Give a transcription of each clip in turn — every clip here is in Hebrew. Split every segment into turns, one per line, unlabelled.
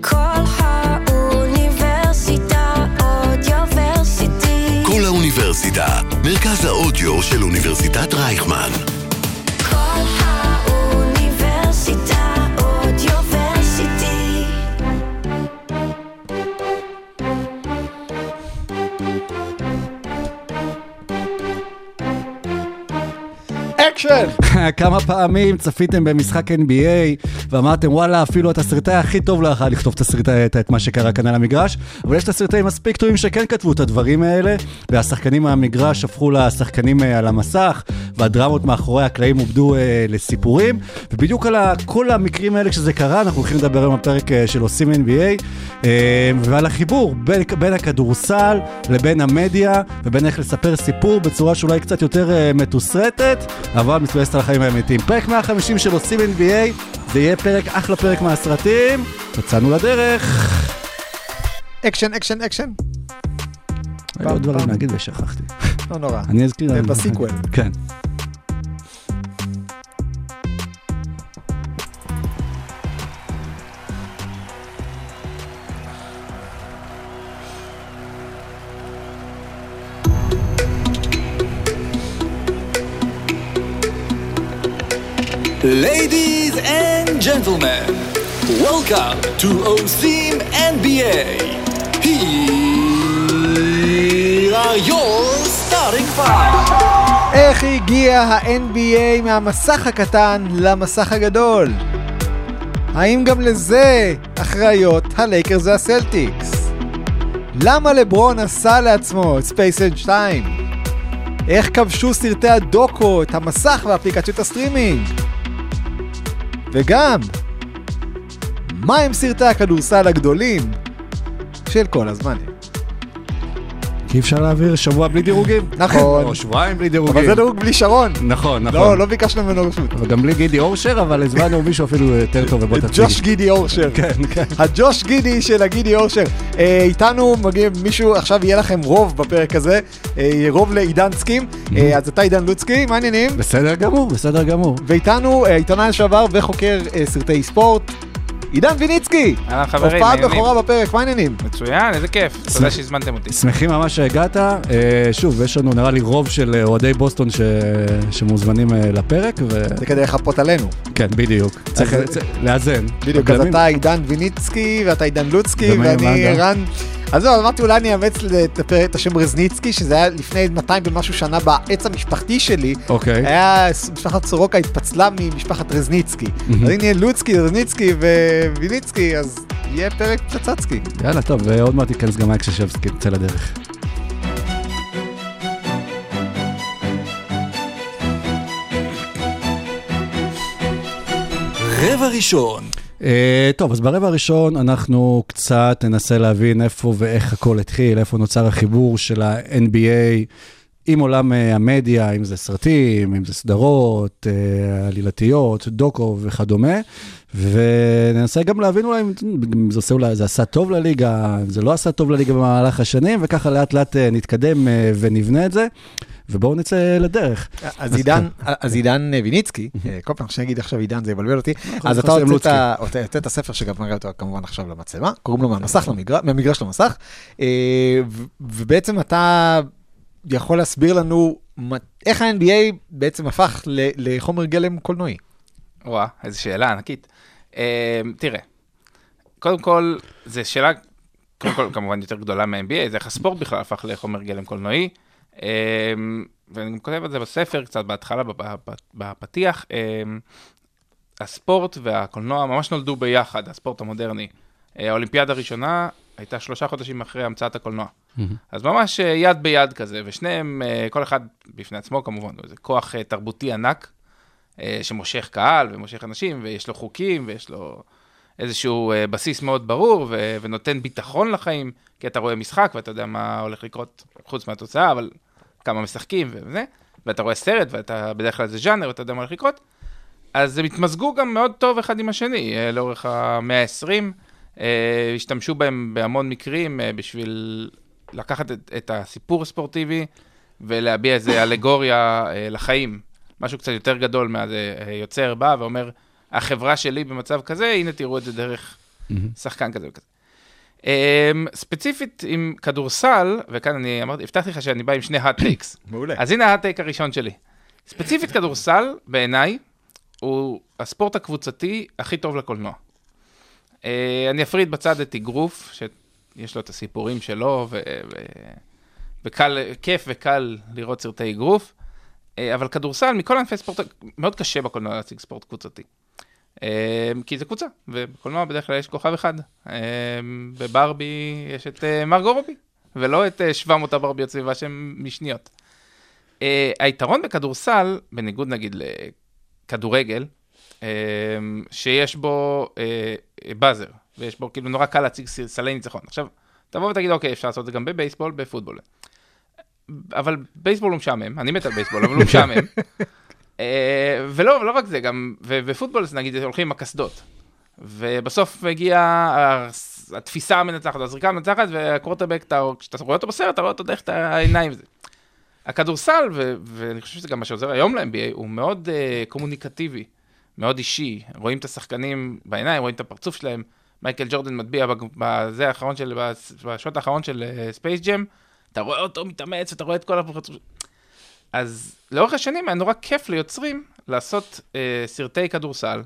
כל האוניברסיטה אודיוורסיטי.
כל האוניברסיטה, מרכז האודיו של אוניברסיטת רייכמן.
כל האוניברסיטה אודיוורסיטי.
אקשן!
כמה פעמים צפיתם במשחק NBA ואמרתם וואלה אפילו התסריטאי הכי טוב לא יכול לכתוב תסריט את, את מה שקרה כאן על המגרש אבל יש תסריטאים מספיק טובים שכן כתבו את הדברים האלה והשחקנים מהמגרש הפכו לשחקנים אה, על המסך והדרמות מאחורי הקלעים עובדו אה, לסיפורים ובדיוק על כל המקרים האלה כשזה קרה אנחנו הולכים לדבר היום בפרק אה, של עושים NBA אה, ועל החיבור בין, בין הכדורסל לבין המדיה ובין איך לספר סיפור בצורה שאולי קצת יותר אה, מתוסרטת אבל מתבאסת על החיים האמיתיים. פרק 150 של עושים NBA, זה יהיה פרק, אחלה פרק מהסרטים, יצאנו לדרך.
אקשן, אקשן, אקשן.
היו עוד דברים להגיד ושכחתי.
לא נורא.
אני אזכיר.
זה בסיקוול.
כן.
Ladies and gentlemen, welcome to OSIM NBA. Here are your starting five.
איך הגיע ה-NBA מהמסך הקטן למסך הגדול? האם גם לזה אחראיות הלייקרס והסלטיקס? למה לברון עשה לעצמו את ספייסד 2? איך כבשו סרטי הדוקו את המסך ואפליקציות הסטרימינג? וגם, מה עם סרטי הכדורסל הגדולים של כל הזמנים?
כי אפשר להעביר שבוע בלי דירוגים.
נכון.
או שבועיים בלי דירוגים.
אבל זה דירוג בלי שרון.
נכון, נכון.
לא, לא ביקשנו ממנו רשות.
גם בלי גידי אורשר, אבל הזמנו מישהו אפילו יותר טוב, ובוא תציג.
ג'וש גידי אורשר.
כן, כן.
הג'וש גידי של הגידי אורשר. אה, איתנו מגיע מישהו, עכשיו יהיה לכם רוב בפרק הזה, אה, רוב לעידנסקים. אה, אז אתה עידן לוצקי, מה העניינים?
בסדר גמור, בסדר גמור.
ואיתנו עיתונאי לשעבר וחוקר סרטי ספורט, עידן ויניצקי.
אהלן חברים,
הופעת? בכורה בפרק, מה העניינים?
מצוין, איזה כיף. תודה שהזמנתם אותי.
שמחים ממש שהגעת. אה, שוב, יש לנו נראה לי רוב של אה, אוהדי בוסטון. שמוזמנים אה, לפרק.
זה כדי לחפות עלינו.
כן, בדיוק. צריך לאזן.
בדיוק, אז. אתה עידן ויניצקי, ואתה עידן לוצקי, ואני? רן... אז זהו, אמרתי אולי אני אאמץ את הפרק- את השם רזניצקי, שזה היה לפני 200 ומשהו שנה בעץ המשפחתי שלי.
אוקיי.
היה, משפחת סורוקה התפצלה ממשפחת רזניצקי. אז הנה יהיה לוצקי, רזניצקי וויניצקי, אז יהיה פרק פצצצקי.
יאללה, טוב, ועוד מעט ייכנס גם מייק ששבסקי, יצא לדרך.
רבע ראשון,
טוב, אז ברבע הראשון אנחנו קצת ננסה להבין איפה ואיך הכל התחיל, איפה נוצר החיבור של ה-NBA עם עולם uh, המדיה, אם זה סרטים, אם זה סדרות, uh, עלילתיות, דוקו וכדומה, וננסה גם להבין אולי אם זה, עושה, אולי, זה עשה טוב לליגה, אם זה לא עשה טוב לליגה במהלך השנים, וככה לאט לאט uh, נתקדם uh, ונבנה את זה, ובואו נצא לדרך.
אז עידן, אז עידן ויניצקי, אה, כל פעם שאני אגיד עכשיו עידן זה יבלבל אותי, אז אתה
לפרסם
הוצאת. הוצאת הספר שגם מראה אותו כמובן עכשיו למצלמה, קוראים לו מהמסך למגרש, מהמגרש למסך, אה, ובעצם אתה יכול להסביר לנו איך ה-NBA בעצם הפך לחומר גלם קולנועי.
וואה, איזו שאלה ענקית. אה, תראה, קודם כל, זו שאלה, קודם כל, כמובן יותר גדולה מה-NBA, זה איך הספורט בכלל הפך לחומר גלם קולנועי. אה, ואני גם כותב את זה בספר, קצת בהתחלה, בפ- בפתיח. אה, הספורט והקולנוע ממש נולדו ביחד, הספורט המודרני. אה, האולימפיאדה הראשונה הייתה שלושה חודשים אחרי המצאת הקולנוע. אז ממש אה, יד ביד כזה, ושניהם, אה, כל אחד בפני עצמו כמובן, איזה כוח תרבותי ענק, שמושך קהל ומושך אנשים, ויש לו חוקים, ויש לו איזשהו בסיס מאוד ברור, ו- ונותן ביטחון לחיים, כי אתה רואה משחק ואתה יודע מה הולך לקרות חוץ מהתוצאה, אבל כמה משחקים וזה, ואתה רואה סרט, ואתה בדרך כלל זה ז'אנר, ואתה יודע מה הולך לקרות. אז הם התמזגו גם מאוד טוב אחד עם השני, אה, לאורך המאה ה-20. אה, השתמשו בהם בהמון מקרים אה, בשביל לקחת את, את הסיפור הספורטיבי ולהביע איזה אלגוריה לחיים. משהו קצת יותר גדול אה, יוצר בא ואומר, החברה שלי במצב כזה, הנה תראו את זה דרך שחקן כזה וכזה. Um, ספציפית עם כדורסל, וכאן אני אמרתי, הבטחתי לך שאני בא עם שני hot takes.
מעולה.
אז הנה ההטייק הראשון שלי. ספציפית כדורסל, בעיניי, הוא הספורט הקבוצתי הכי טוב לקולנוע. אה, אני אפריד בצד את אגרוף, שיש לו את הסיפורים שלו, ו- ו- וקל, כיף וקל לראות סרטי אגרוף, אה, אבל כדורסל, מכל ענפי ספורט, מאוד קשה בקולנוע להציג ספורט קבוצתי. אה, כי זה קבוצה, ובקולנוע בדרך כלל יש כוכב אחד. אה, בברבי יש את אה, מרגו רובי, ולא את אה, 700 הברביות סביבה שהן משניות. Uh, היתרון בכדורסל, בניגוד נגיד לכדורגל, uh, שיש בו באזר, ויש בו כאילו נורא קל להציג סלי ניצחון. עכשיו, תבוא ותגיד, אוקיי, אפשר לעשות את זה גם בבייסבול, בפוטבול. אבל בייסבול הוא משעמם, אני מת על בייסבול, אבל הוא משעמם. אה, ולא, לא רק זה, גם, אז נגיד, הולכים עם הקסדות. ובסוף מגיעה התפיסה המנצחת, הזריקה המנצחת, והקורטבק, אתה- כשאתה רואה אותו בסרט, אתה רואה אותו דרך את העיניים. הכדורסל, ו- ואני חושב שזה גם מה שעוזר היום ל-NBA, הוא מאוד אה, קומוניקטיבי, מאוד אישי. רואים את השחקנים בעיניים, רואים את הפרצוף שלהם. מייקל ג'ורדן מטביע בזה האחרון של, בשוט האחרון של ספייס ג'ם, אתה רואה אותו מתאמץ, אתה רואה את כל הפרצוף. אז לאורך השנים היה נורא כיף ליוצרים לעשות uh, סרטי כדורסל,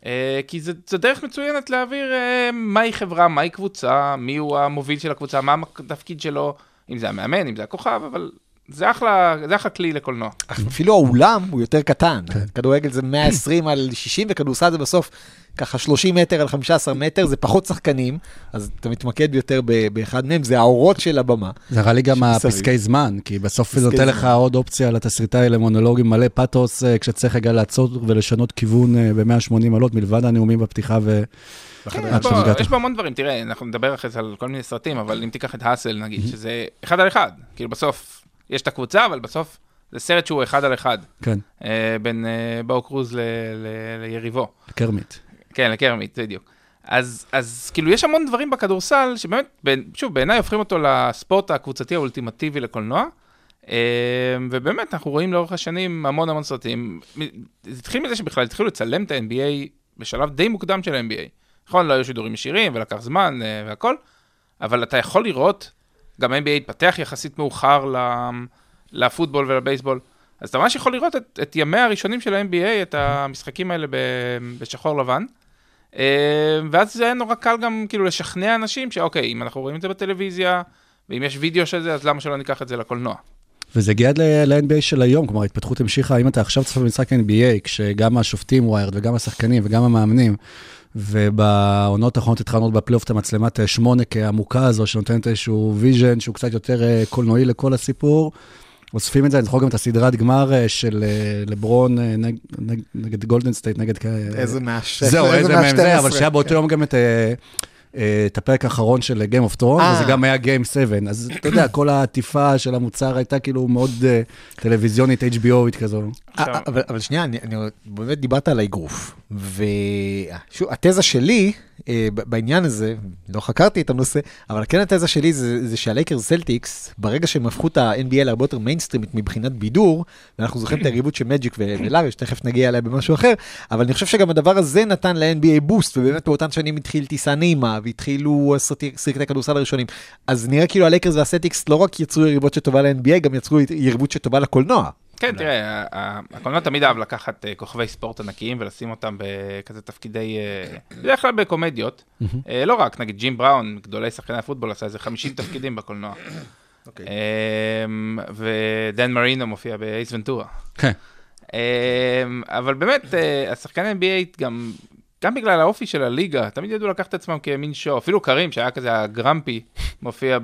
uh, כי זה, זה דרך מצוינת להעביר uh, מהי חברה, מהי קבוצה, מי הוא המוביל של הקבוצה, מה התפקיד שלו, אם זה המאמן, אם זה הכוכב, אבל זה אחלה, זה אחלה כלי לקולנוע.
אפילו האולם הוא יותר קטן. כדורגל זה 120 על 60 וכדורסל זה בסוף ככה 30 מטר על 15 מטר, זה פחות שחקנים, אז אתה מתמקד יותר ב- באחד מהם, זה האורות של הבמה.
זה נראה לי גם. הפסקי זמן, כי בסוף זה נותן לך. עוד אופציה לתסריטאי למונולוגים מלא פאתוס, אה, כשצריך רגע לעצור ולשנות כיוון ב-180 מעלות, מלבד הנאומים בפתיחה ו...
כן, יש בו-
שהגעת.
יש בו המון דברים, תראה, אנחנו נדבר אחרי זה על כל מיני סרטים, אבל אם תיקח את האסל נגיד, שזה אחד על אחד, כאילו בסוף יש את הקבוצה, אבל בסוף זה סרט שהוא אחד על אחד,
כן,
אה, בין אה, באו קרוז ל- ל- ליריבו.
קרמית.
כן, לקרמית, בדיוק. אז, אז כאילו יש המון דברים בכדורסל שבאמת, בין- שוב, בעיניי הופכים אותו לספורט הקבוצתי האולטימטיבי לקולנוע. אה, ובאמת, אנחנו רואים לאורך השנים המון המון סרטים. זה התחיל מזה שבכלל התחילו לצלם את ה-NBA בשלב די מוקדם של ה-NBA. נכון, לא היו שידורים ישירים ולקח זמן אה, והכל, אבל אתה יכול לראות, גם ה-NBA התפתח יחסית מאוחר לפוטבול ולבייסבול. אז אתה ממש יכול לראות את, את ימיה הראשונים של ה-NBA, את המשחקים האלה בשחור לבן. אה, ואז זה היה נורא קל גם כאילו לשכנע אנשים שאוקיי, אם אנחנו רואים את זה בטלוויזיה, ואם יש וידאו של זה, אז למה שלא ניקח את זה לקולנוע?
וזה הגיע עד ל-NBA של היום, כלומר ההתפתחות המשיכה, אם אתה עכשיו צופה במשחק NBA, כשגם השופטים wired וגם השחקנים וגם המאמנים, ובעונות האחרונות התחלנו בפלייאוף את המצלמת אה, שמונה קיי עמוקה הזו, שנותנת איזשהו vision שהוא קצת יותר אה, קולנועי לכל הסיפור. אוספים את זה, אני זוכר גם את הסדרת גמר אה, של אה, לברון אה, נג- נג- נגד גולדן סטייט, נגד... כ-
איזה מהש...
זהו, איזה מהם זה,
מה-12.
אבל שהיה באותו יום גם את... אה, את הפרק האחרון של Game of Thrones,
אה.
וזה גם היה Game 7, אז אתה יודע, כל העטיפה של המוצר הייתה כאילו מאוד אה, טלוויזיונית, HBO
ית
כזו. אבל, שנייה, אני, אני באמת דיברת על האגרוף. ושוב, התזה שלי בעניין הזה, לא חקרתי את הנושא, אבל כן התזה שלי זה, זה שהלייקרס סלטיקס, ברגע שהם הפכו את ה-NBA להרבה יותר מיינסטרימית מבחינת בידור, ואנחנו זוכרים את היריבות של מג'יק ו- ולארי, שתכף נגיע אליה במשהו אחר, אבל אני חושב שגם הדבר הזה נתן ל-NBA בוסט, ובאמת באותן שנים התחיל טיסה נעימה, והתחילו סרטי כדורסל הראשונים. אז נראה כאילו הלייקרס והסלטיקס לא רק יצרו יריבות שטובה ל-NBA, גם יצרו יריבות שטובה לקולנוע.
כן, תראה, הקולנוע תמיד אהב לקחת אה, כוכבי ספורט ענקיים ולשים אותם בכזה תפקידי, אה, בדרך כלל בקומדיות. אה, לא רק, נגיד ג'ים בראון, גדולי שחקני הפוטבול, עשה איזה 50 תפקידים בקולנוע.
אוקיי.
אמ, ודן מרינו מופיע באייס ונטורה.
כן.
אמ, אבל באמת, השחקני NBA גם, גם בגלל האופי של הליגה, תמיד ידעו לקחת את עצמם כמין שואו. אפילו קרים, שהיה כזה הגרמפי, מופיע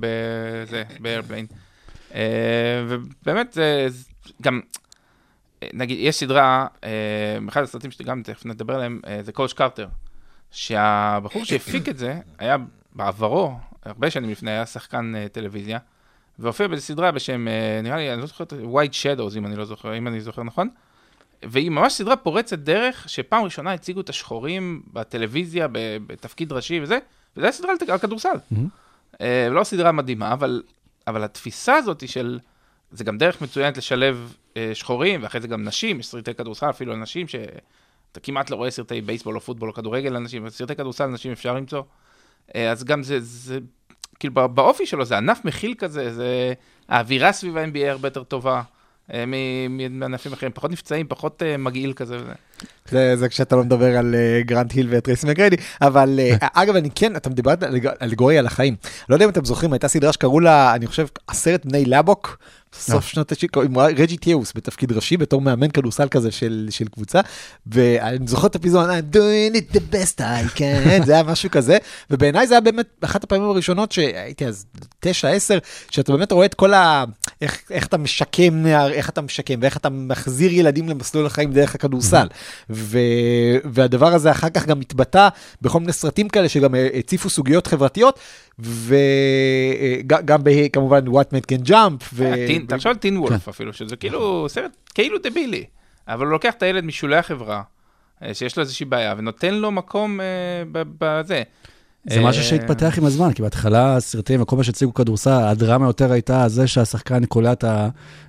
בזה, באיירפליין. אה, ובאמת, גם, נגיד, יש סדרה, אה, אחד הסרטים שגם תכף נדבר עליהם, אה, זה קואוצ' קרטר. שהבחור שהפיק את זה, היה בעברו, הרבה שנים לפני, היה שחקן טלוויזיה, והופיע באיזו סדרה בשם, אה, נראה לי, אני לא זוכר, White Shadows, אם אני לא זוכר, אם אני זוכר נכון. והיא ממש סדרה פורצת דרך, שפעם ראשונה הציגו את השחורים בטלוויזיה, בתפקיד ראשי וזה, וזו הייתה סדרה על- כדורסל. אה, לא סדרה מדהימה, אבל, אבל התפיסה הזאת של, זה גם דרך מצוינת לשלב אה, שחורים, ואחרי זה גם נשים, יש סרטי כדורסל אפילו על נשים, אתה כמעט לא רואה סרטי בייסבול או פוטבול או כדורגל לאנשים, אבל סרטי כדורסל לאנשים אפשר למצוא. אה, אז גם זה, זה, כאילו בא- באופי שלו זה ענף מכיל כזה, זה, האווירה סביב ה-NBA הרבה יותר טובה. אה, מענפים אחרים, פחות נפצעים, פחות אה, מגעיל כזה. וזה.
זה, זה כשאתה לא מדבר על uh, גרנט היל וטרייסי מקרדי, אבל uh, אגב, אני כן, אתה דיברת על אלגוריה על החיים. לא יודע אם אתם זוכרים, הייתה סדרה שקראו לה, אני חושב, עשרת בני לבוק, סוף שנות ה-90, עם רג'י תיאוס בתפקיד ראשי, בתור מאמן כדורסל כזה של, של קבוצה, ואני זוכר את הפיזון, I'm doing it the best I can, זה היה משהו כזה, ובעיניי זה היה באמת אחת הפעמים הראשונות שהייתי אז תשע, עשר, שאתה באמת רואה את כל ה... איך, איך אתה משקם נער, איך אתה משקם, ואיך אתה מחזיר ילדים למסלול החיים דרך הכדורסל. ו, והדבר הזה אחר כך גם התבטא בכל מיני סרטים כאלה שגם הציפו סוגיות חברתיות, וגם כמובן What Man Can Jump. ו...
טין- תחשוב על טין וולף אפילו, שזה כאילו סרט כאילו דבילי, אבל הוא לוקח את הילד משולי החברה, אה, שיש לו איזושהי בעיה, ונותן לו מקום אה, ב- בזה.
זה משהו שהתפתח עם הזמן, כי בהתחלה הסרטים וכל מה שהציגו כדורסל, הדרמה יותר הייתה זה שהשחקן קולע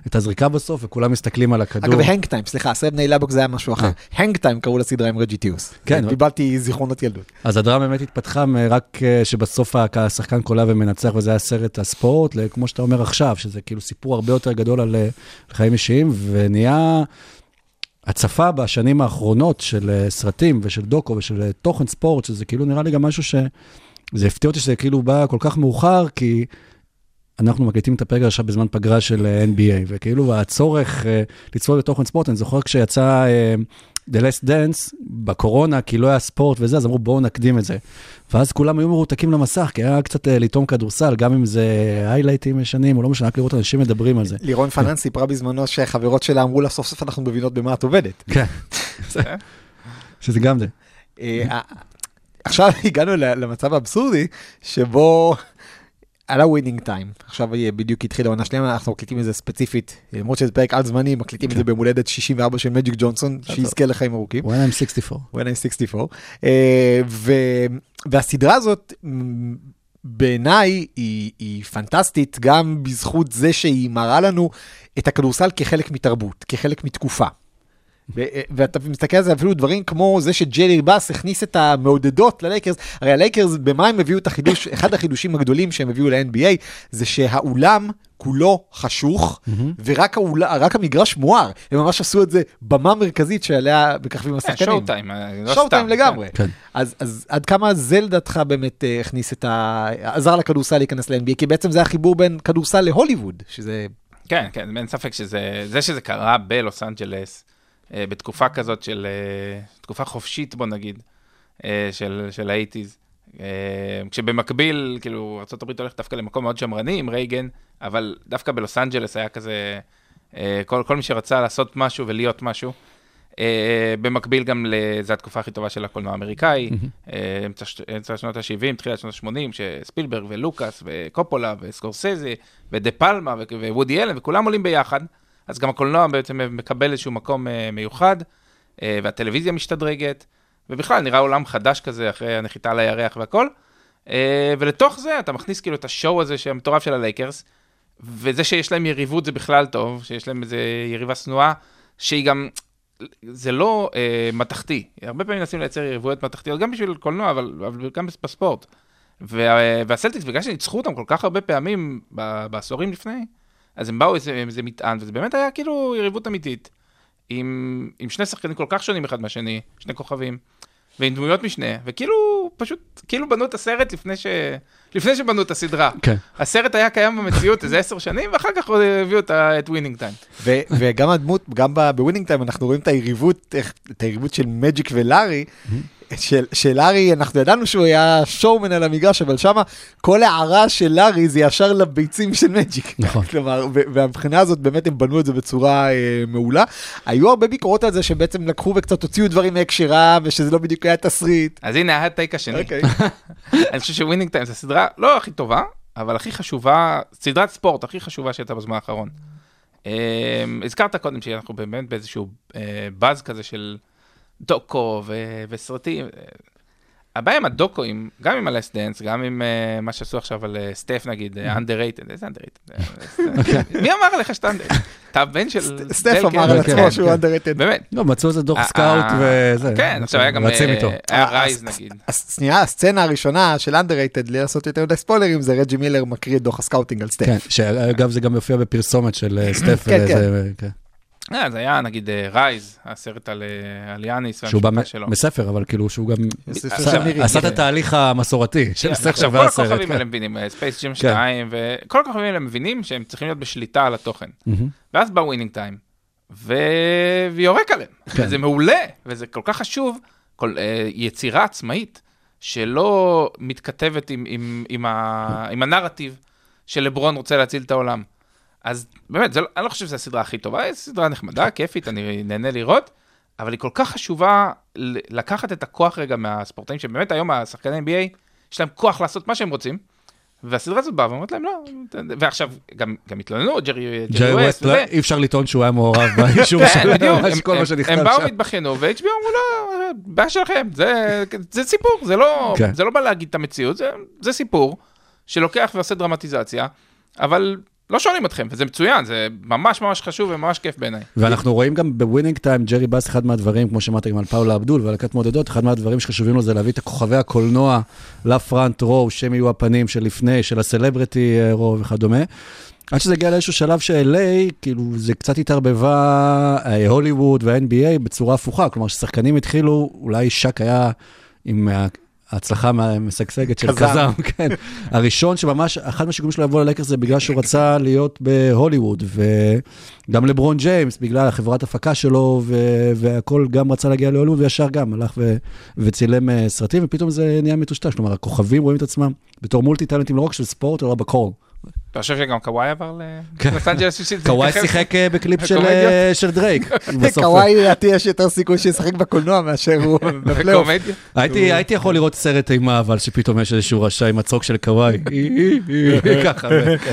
את הזריקה בסוף, וכולם מסתכלים על הכדור.
אגב, הנג טיים, סליחה, עשרת בני לבוק זה היה משהו אחר. הנג טיים קראו לסדרה עם רג'י טיוס.
כן.
קיבלתי זיכרונות ילדות.
אז הדרמה באמת התפתחה רק אה, שבסוף השחקן קולע ומנצח, וזה היה סרט הספורט, כמו שאתה אומר עכשיו, שזה כאילו סיפור הרבה יותר גדול אה, על חיים אישיים, ונהיה הצפה בשנים האחרונות של אה, סרטים ושל דוקו ושל אה, תוכן ספורט, שזה כאילו נראה לי גם משהו ש... זה הפתיע אותי שזה כאילו בא כל כך מאוחר, כי אנחנו מקליטים את הפרק עכשיו בזמן פגרה של אה, NBA, וכאילו הצורך לצפות בתוכן ספורט, אני זוכר כשיצא The Last Dance בקורונה, כי לא היה ספורט וזה, אז אמרו בואו נקדים את זה. ואז כולם היו מרותקים למסך, כי היה קצת אה, לטעום כדורסל, גם אם זה היילייטים ישנים, או לא משנה, רק לראות אנשים מדברים על זה.
לירון פנן סיפרה בזמנו שהחברות שלה אמרו לה סוף סוף אנחנו מבינות במה את עובדת.
כן. שזה גם זה.
אה, עכשיו הגענו ל- למצב האבסורדי שבו עלה ווינינג טיים. עכשיו אה, בדיוק התחילה העונה שלמה, אנחנו מקליטים את זה ספציפית, למרות שזה פרק על זמני, מקליטים את זה ביום הולדת 64 של מג'יק ג'ונסון, שיזכה לחיים ארוכים.
When I'm 64.
When I'm 64. אה, ו- והסדרה הזאת, בעיניי, היא, היא פנטסטית גם בזכות זה שהיא מראה לנו את הכדורסל כחלק מתרבות, כחלק מתקופה. ואתה מסתכל על זה אפילו דברים כמו זה שג'רי באס הכניס את המעודדות ללייקרס, הרי הלייקרס במה הם הביאו את החידוש, אחד החידושים הגדולים שהם הביאו ל-NBA זה שהאולם כולו חשוך ורק האול, המגרש מואר, הם ממש עשו את זה במה מרכזית שעליה מככבים השחקנים.
שואו טיים, לא
שואו
סתם.
טיים לגמרי.
כן.
אז, אז עד כמה זה לדעתך באמת אה, הכניס את ה... עזר לכדורסל להיכנס ל-NBA, כי בעצם זה החיבור בין כדורסל להוליווד, שזה...
כן, כן, אין ספק שזה, זה שזה קרה בלוס אנג'לס, אה, בתקופה כזאת של, אה, תקופה חופשית בוא נגיד, אה, של, של ה eighties, אה, כשבמקביל, כאילו, ארה"ב הולכת דווקא למקום מאוד שמרני עם רייגן, אבל דווקא בלוס אנג'לס היה כזה, אה, כל, כל מי שרצה לעשות משהו ולהיות משהו. במקביל גם, זו התקופה הכי טובה של הקולנוע האמריקאי, אמצע, אמצע שנות ה-70, תחילת שנות ה-80, שספילברג ולוקאס וקופולה וסקורסזי ודה פלמה ווודי אלן וכולם עולים ביחד, אז גם הקולנוע בעצם מקבל איזשהו מקום uh, מיוחד, uh, והטלוויזיה משתדרגת, ובכלל נראה עולם חדש כזה אחרי הנחיתה על הירח והכל, uh, ולתוך זה אתה מכניס כאילו את השואו הזה המטורף של הלייקרס, וזה שיש להם יריבות זה בכלל טוב, שיש להם איזה יריבה שנואה, שהיא גם, זה לא אה, מתכתי. הרבה פעמים מנסים לייצר יריבויות מתכתיות, גם בשביל קולנוע, אבל, אבל גם בספורט. וה, והסלטיקס, בגלל שניצחו אותם כל כך הרבה פעמים בעשורים לפני, אז הם באו עם איזה מטען, וזה באמת היה כאילו יריבות אמיתית. עם, עם שני שחקנים כל כך שונים אחד מהשני, שני כוכבים, ועם דמויות משנה, וכאילו, פשוט, כאילו בנו את הסרט לפני, ש... לפני שבנו את הסדרה.
כן.
הסרט היה קיים במציאות איזה עשר שנים, ואחר כך הביאו את, את ווינינג טיים.
ו- וגם הדמות, גם בווינינג טיים אנחנו רואים את היריבות, את היריבות של מג'יק ולארי, של, של לארי, אנחנו ידענו שהוא היה showman על המגרש, אבל שמה כל הערה של לארי זה ישר לביצים של מג'יק.
נכון.
כלומר, והבחינה הזאת באמת הם בנו את זה בצורה אה, מעולה. היו הרבה ביקורות על זה שבעצם לקחו וקצת הוציאו דברים מהקשרם, ושזה לא בדיוק היה תסריט.
אז הנה היה ה take השני.
אוקיי.
אני חושב שווינינג טיים זו סדרה לא הכי טובה, אבל הכי חשובה, סדרת ספורט הכי חשובה שהייתה בזמן האחרון. אממ, הזכרת קודם שאנחנו באמת באיזשהו באז כזה של דוקו ו- וסרטים. הבעיה עם הדוקואים, גם עם ה-Last Dance, גם עם אה, מה שעשו עכשיו על אה, סטף נגיד, אה, underrated, איזה underrated? מי אמר לך שאתה underrated? אתה הבן של...
סטף. אמר על
כן,
עצמו
כן.
שהוא underrated.
באמת.
לא, מצאו איזה דוח
scout
וזה.
כן, עכשיו היה גם...
רצים איתו.
היה
Rise
נגיד.
שנייה, הסצנה הראשונה של underrated, בלי לעשות יותר מדי ספוילרים, זה רג'י מילר מקריא את דוח הסקאוטינג על סטף.
כן, שאגב זה גם יופיע בפרסומת של סטף.
כן,
וזה, כן.
אה, זה היה נגיד אה, Rise, הסרט על אה, על יאניס
שהוא בא
והמשפחה שלו.
מספר, אבל כאילו שהוא גם עשה- את
כן.
התהליך המסורתי של ספר
עכשיו, כל
והסרט.
הכוכבים
כן.
האלה מבינים, Space Jam 2, וכל הכוכבים האלה מבינים שהם צריכים להיות בשליטה על התוכן.
מהמם.
ואז בא Winning Time, ו... ויורק עליהם.
כן.
וזה מעולה, וזה כל כך חשוב, כל אה, יצירה עצמאית שלא מתכתבת עם, עם, עם, ה... עם הנרטיב שלברון רוצה להציל את העולם. אז באמת, זה, לא- אני לא חושב שזו הסדרה הכי טובה, היא סדרה נחמדה, כיפית, אני נהנה לראות, אבל היא כל כך חשובה לקחת את הכוח רגע מהספורטאים, שבאמת היום השחקני NBA, יש להם כוח לעשות מה שהם רוצים, והסדרה הזאת באה ואומרת להם לא, ועכשיו גם, גם התלוננו, ג'רי
ג'רי ווסט, לא-. אי אפשר לטעון שהוא היה מעורב באישור
כן,
של
בדיוק,
ממש
הם-
כל מה
הם-
שנכתב
הם באו. והתבכיינו, ו-HBO אמרו, לא, בעיה שלכם, זה- זה סיפור, זה לא
כן.
זה לא בא להגיד את המציאות, זה- זה סיפור שלוקח ועושה דרמטיזציה, אבל לא שואלים אתכם, וזה מצוין, זה ממש ממש חשוב וממש כיף בעיניי.
ואנחנו רואים גם ב-Winning Time, ג'רי באס, אחד מהדברים, כמו שאמרת גם על פאולה אבדול ולהקת מעודדות, אחד מהדברים שחשובים לו זה להביא את כוכבי הקולנוע ל-front row, שהם יהיו הפנים של לפני, של ה-celebrity אה, row וכדומה. עד שזה הגיע לאיזשהו שלב ש-LA, כאילו, זה קצת התערבבה אה, הוליווד וה-NBA בצורה הפוכה, כלומר, ששחקנים התחילו, אולי שק היה עם ההצלחה המשגשגת של Kazaam. כן. הראשון שממש, אחד מהשיקולים שלו לבוא ללקרס זה בגלל שהוא רצה להיות בהוליווד, וגם לברון ג'יימס, בגלל החברת הפקה שלו, ו- והכל גם רצה להגיע להוליווד, וישר גם הלך ו- וצילם אה, סרטים, ופתאום זה נהיה מטושטש, כלומר, הכוכבים רואים את עצמם בתור multi טלנטים לא רק של ספורט, אלא בקול.
אתה חושב שגם קוואי עבר
כן.
ללוס אנג'לס שישית?
קוואי שיחק אה, בקליפ של. אה, של דרייק.
קוואי, לדעתי יש יותר סיכוי שישחק בקולנוע מאשר הוא בפלייאוף.
הייתי, יכול לראות סרט אימה, אבל שפתאום יש איזשהו רשע עם הצוק של קוואי. ככה.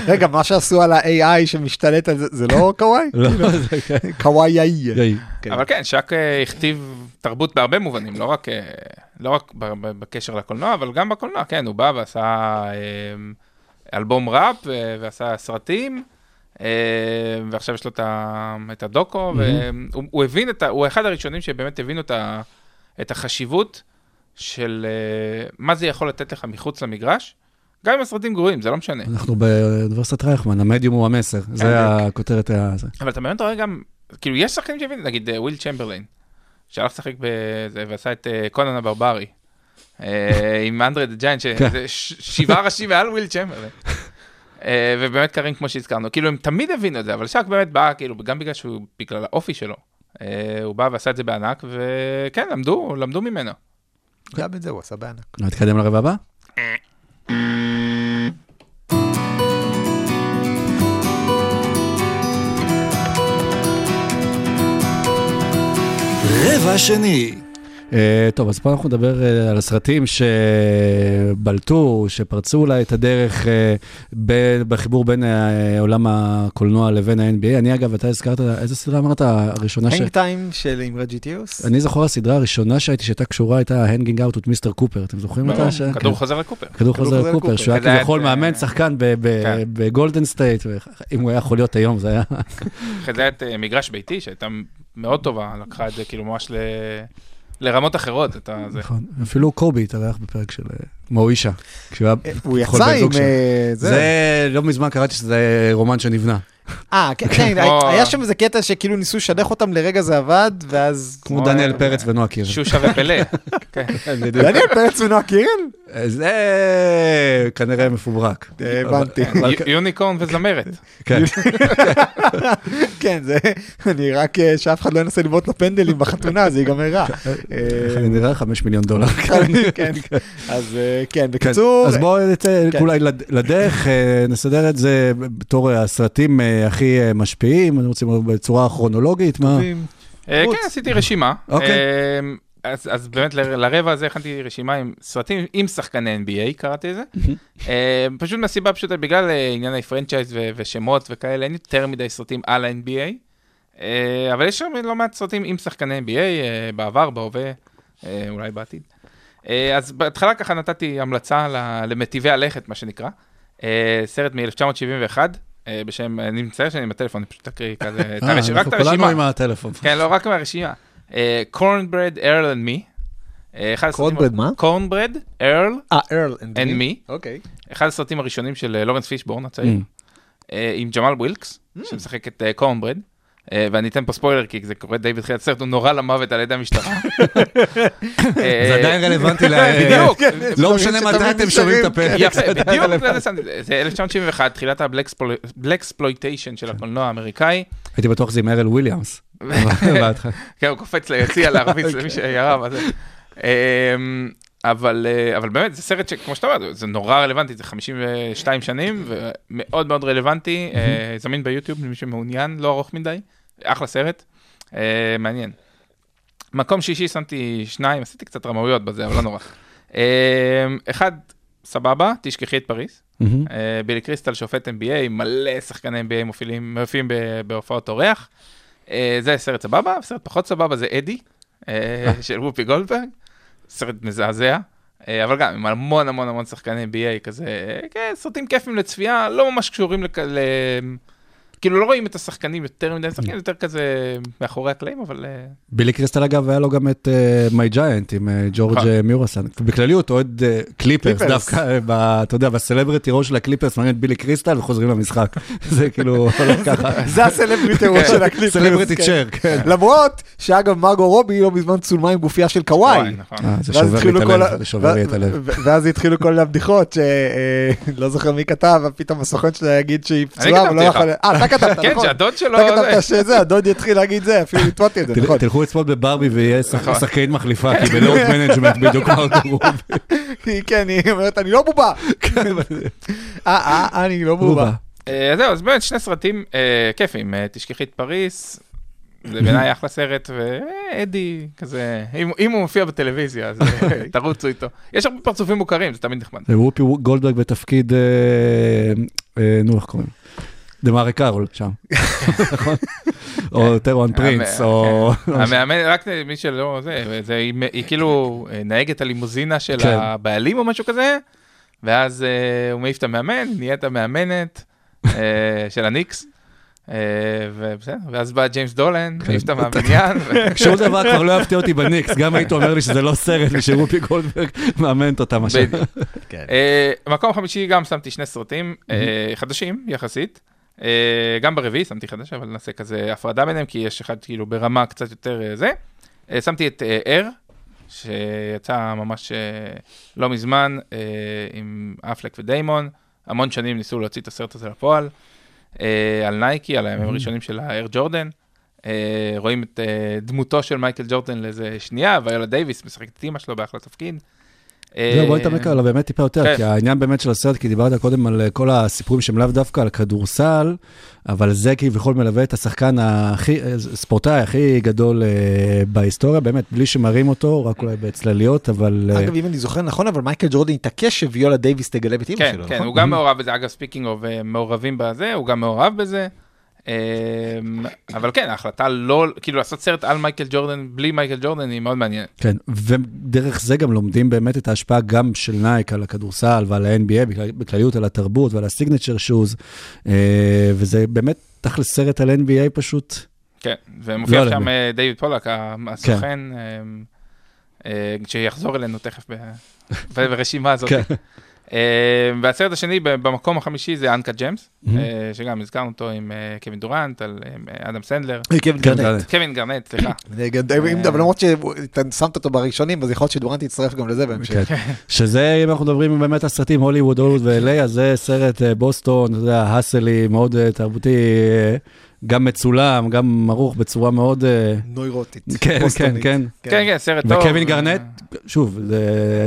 רגע, מה שעשו על ה-AI שמשתלט על זה, זה לא קוואי?
לא, זה כן.
קוואי יאי.
יאי.
אבל כן, שק אה, הכתיב תרבות בהרבה מובנים, לא רק, לא בקשר לקולנוע, אבל גם בקולנוע, כן, הוא בא ועשה אלבום ראפ אה, ועשה סרטים, אה, ועכשיו יש לו את ה- הדוקו, והוא הוא הבין את ה... הוא אחד הראשונים שבאמת הבינו את ה- החשיבות של אה, מה זה יכול לתת לך מחוץ למגרש, גם אם הסרטים גרועים, זה לא משנה.
אנחנו באוניברסיטת רייכמן, המדיום הוא המסר, זה הכותרת הזה.
אבל אתה באמת רואה גם, כאילו, יש שחקנים שהבינו, נגיד וויל צ'מברליין, שהלך לשחק בזה ועשה את קונן הברברי, אה, עם אנדרה דה ג'יינט,
כן.
שבעה ראשים מעל וויל צ'מברליין. אה, ובאמת כרים כמו שהזכרנו, כאילו הם תמיד הבינו את זה, אבל שק באמת בא, כאילו, גם בגלל שהוא, בגלל האופי שלו, אה, הוא בא ועשה את זה בענק, וכן, למדו, למדו ממנו.
גם את זה הוא עשה בענק.
נתקדם לרבע הבא?
רבע שני.
אה, טוב, אז פה אנחנו נדבר אה, על הסרטים שבלטו, שפרצו אולי את הדרך אה, ב- בחיבור בין עולם הקולנוע לבין ה-NBA. אני אגב, אתה הזכרת, איזה סדרה אמרת? הראשונה ש...
Hang Time של עם רג'י תיאוס?
אני זוכר הסדרה הראשונה שהייתי, שהייתה קשורה, הייתה Hanging Out with Mr. Cooper. אתם זוכרים
לא,
אותה?
כדור. חוזר לקופר.
כדור חוזר לקופר. שהוא היה כביכול מאמן שחקן
כן.
בגולדן סטייט, אם הוא היה יכול להיות היום, זה היה...
אחרי זה היה את מגרש ביתי, שהייתה מאוד טובה, לקחה את זה כאילו ממש ל... לרמות אחרות, את ה... זה.
נכון, אפילו קובי התארח בפרק של אה, היה
אה, הוא יצא עם... אה, זה.
זה לא מזמן קראתי שזה רומן שנבנה.
אה, כן, כן,
כמו-
היה שם איזה קטע שכאילו ניסו לשדך אותם לרגע זה עבד, ואז...
כמו דניאל פרץ ונועה קירל.
שושה ופלא. כן.
דניאל פרץ ונועה קירל?
זה כנראה מפוברק.
אה, הבנתי.
יוניקורן וזמרת.
כן.
כן, זה... אני רק... אה, שאף אחד לא ינסה לבעוט לו פנדלים בחתונה, זה ייגמר רע.
אני נראה 5 מיליון דולר.
אה, כן, אז אה, כן, בקיצור...
אז בואו נצא
כן.
אולי לד- לדרך, אה, נסדר את זה בתור הסרטים אה, הכי אה, משפיעים, אני רוצה לומר בצורה כרונולוגית, מה?
אה. כן, עשיתי רשימה.
אוקיי.
אה, אז, אז באמת ל- לרבע הזה הכנתי רשימה עם סרטים עם שחקני NBA, קראתי לזה. אה, פשוט מהסיבה פשוטה, בגלל עניין הפרנצ'ייז ו- ושמות וכאלה, אין יותר מדי סרטים על ה-NBA. אבל יש שם לא מעט סרטים עם שחקני NBA, בעבר, בהווה, אולי בעתיד. אז בהתחלה ככה נתתי המלצה ל- למטיבי הלכת, מה שנקרא. סרט מ-1971, בשם, אני מצטער שאני עם הטלפון, אני פשוט אקריא כזה, את
אה,
הרשימה, רק
אנחנו
את הרשימה.
כולנו עם הטלפון.
כן, לא, רק מהרשימה. Cornbread, Earl and Me.
Cornbread מה?
Cornbread, Earl
אה, Earl
and Me.
אוקיי.
אחד הסרטים הראשונים של אה, לורנס פישבורן הצעיר,
Mm.
אה, עם ג'מאל ווילקס, שמשחק את אה, Cornbread. אה, ואני אתן פה ספוילר כי זה קורה די בתחילת הסרט, הוא נורה למוות על ידי המשטרה. אה,
זה עדיין רלוונטי ל...
בדיוק.
לא משנה מתי אתם שומעים את הפרק.
יפה, בדיוק,
רלוונטי.
זה- זה- זה 1971, תחילת ה-blaxploitation של הקולנוע האמריקאי.
הייתי בטוח שזה עם ארל וויליאמס.
כן, הוא קופץ ליציע להרביץ למי שירה. אבל אה, אבל באמת זה סרט שכמו שאתה אומר זה נורא רלוונטי זה 52 שנים ומאוד מאוד רלוונטי אה, זמין ביוטיוב למי שמעוניין לא ארוך מדי אחלה סרט אה, מעניין. מקום שישי שמתי שניים עשיתי קצת רמאויות בזה אבל לא נורא. אחד סבבה תשכחי את פריז בילי קריסטל שופט NBA, מלא שחקני NBA מופיעים, מופיעים בהופעות אורח. זה סרט סבבה, סרט פחות סבבה זה אדי, של וופי גולדברג, סרט מזעזע, אה, אבל גם עם המון המון המון שחקני NBA כזה, אה, כן, סרטים כיפים לצפייה, לא ממש קשורים לכ... כאילו לא רואים את השחקנים יותר מדי שחקנים, יותר כזה מאחורי הקלעים, אבל... אה,
בילי קריסטל אגב היה לו גם את My Giant עם אה, ג'ורג'. אה, מיורסן. בכלליות אוהד אה, קליפרס. דווקא, אה, ב- אתה יודע, ב-celebrity row של הקליפרס מעניין את בילי קריסטל וחוזרים למשחק. זה כאילו הולך ככה.
זה ה-celebrity row של הקליפרס.
celebrity
כן.
צ'ר, כן.
למרות שאגב מרגו רובי לא מזמן צולמה עם גופייה של קוואי.
וואי, נכון.
אה, זה
ואז
שובר לי
התחילו
את הלב, זה שובר לי את הלב.
ו- ו- ואז התחילו כל הבדיחות שלא זוכר מי כתב, ופתאום הסוכן שלו יגיד שהיא פצועה, אבל לא יכול... אה, אתה כתבת,
כן,
נכון.
שהדוד שלו...
אתה
זה-
כתבת שזה, הדוד יתחיל להגיד זה, אפילו הטמעתי את זה, נכון.
תלכו לצפות בברבי ויהיה
נכון.
שחקנית מחליפה, כי ב-load management בדיוק מרגו רובי.
היא- כן, היא אומרת, אני לא בובה. אה, אה, אני לא בובה.
אה, זהו, אז באמת שני סרטים אה, כיפים, אה, תשכחי את פריס, זה בעיניי אחלה סרט, ואדי כזה, אם אם הוא מופיע בטלוויזיה, אז תרוצו איתו. יש הרבה פרצופים מוכרים, זה תמיד נחמד.
זה וופי גולדברג בתפקיד, נו, איך קוראים? דה מארי קארול, שם. נכון? או טיישון פרינס,
המ-
או...
כן. המאמן, רק מי שלא, זה, זה, היא כאילו אה, נהגת הלימוזינה של
כן.
הבעלים או משהו כזה, ואז אה, הוא מעיף את המאמן, נהיית המאמנת אה, של הניקס. ובסדר, ואז בא ג'יימס דולן,
כן.
מעיף אותה מהבניין, ו-
שום דבר כבר לא יפתיע אותי בניקס, גם היית אומר לי שזה לא סרט ושוופי גולדברג מאמנת אותם עכשיו.
בדיוק.
כן.
אה, מקום חמישי גם שמתי שני סרטים חדשים יחסית. אה, גם ברביעי שמתי חדש, אבל נעשה כזה הפרדה ביניהם, כי יש אחד כאילו ברמה קצת יותר אה, זה. אה, שמתי את אר, שיצא ממש לא מזמן, עם אפלק ודיימון. המון שנים ניסו להוציא את הסרט הזה לפועל. על נייקי, על הימים הראשונים של האר ג'ורדן. רואים את דמותו של מייקל ג'ורדן לאיזה שנייה, ויולה דייוויס משחקת את אימא שלו באחלה תפקיד.
זהו, בוא נתעמק עליו באמת טיפה יותר,
כן.
כי העניין באמת של הסרט, כי דיברת קודם על אה, כל הסיפורים שהם לאו דווקא על כדורסל, אבל זה כביכול מלווה את השחקן הכי, אה, ספורטאי הכי גדול אה, בהיסטוריה, באמת, בלי שמראים אותו, רק אולי בצלליות, אבל... אה,
אגב, אם אני זוכר נכון, אבל מייקל ג'ורדן התעקש שוויולה דייוויס תגלם את אימא
כן,
שלו,
כן,
נכון?
הוא גם מעורב בזה, אגב, speaking of מעורבים בזה, הוא גם מעורב בזה. אמ, אבל כן, ההחלטה לא, כאילו לעשות סרט על מייקל ג'ורדן, בלי מייקל ג'ורדן, היא מאוד מעניינת.
כן, ודרך זה גם לומדים באמת את ההשפעה גם של נייק על הכדורסל ועל ה-NBA, בכלל- בכלליות על התרבות ועל ה signature shoes, וזה באמת תכל'ס סרט על NBA פשוט.
כן, ומופיע
לא
שם
עלינו.
אה, דיוויד פאלק, ה- הסוכן, אמ, אה, שיחזור אלינו תכף ברשימה הזאת. אמ, והסרט השני במקום החמישי זה
Uncut.
אה, שגם הזכרנו אותו עם אה, קווין דורנט, על עם, אה, אדם סנדלר,
קווין גארנט.
קווין גארנט, סליחה.
אבל למרות ששמת אותו בראשונים, אז יכול להיות שדורנט יצטרף גם לזה בהמשך.
כן. שזה, אם אנחנו מדברים באמת על סרטים הוליווד, הוליווד ו-LA, אז זה סרט אה, בוסטון, אתה יודע, האסלי, מאוד אה, תרבותי, אה, גם מצולם, גם ערוך בצורה מאוד... אה,
נוירוטית.
כן, כן,
בוסטונית.
כן.
כן, כן, סרט טוב.
וקווין גארנט, שוב,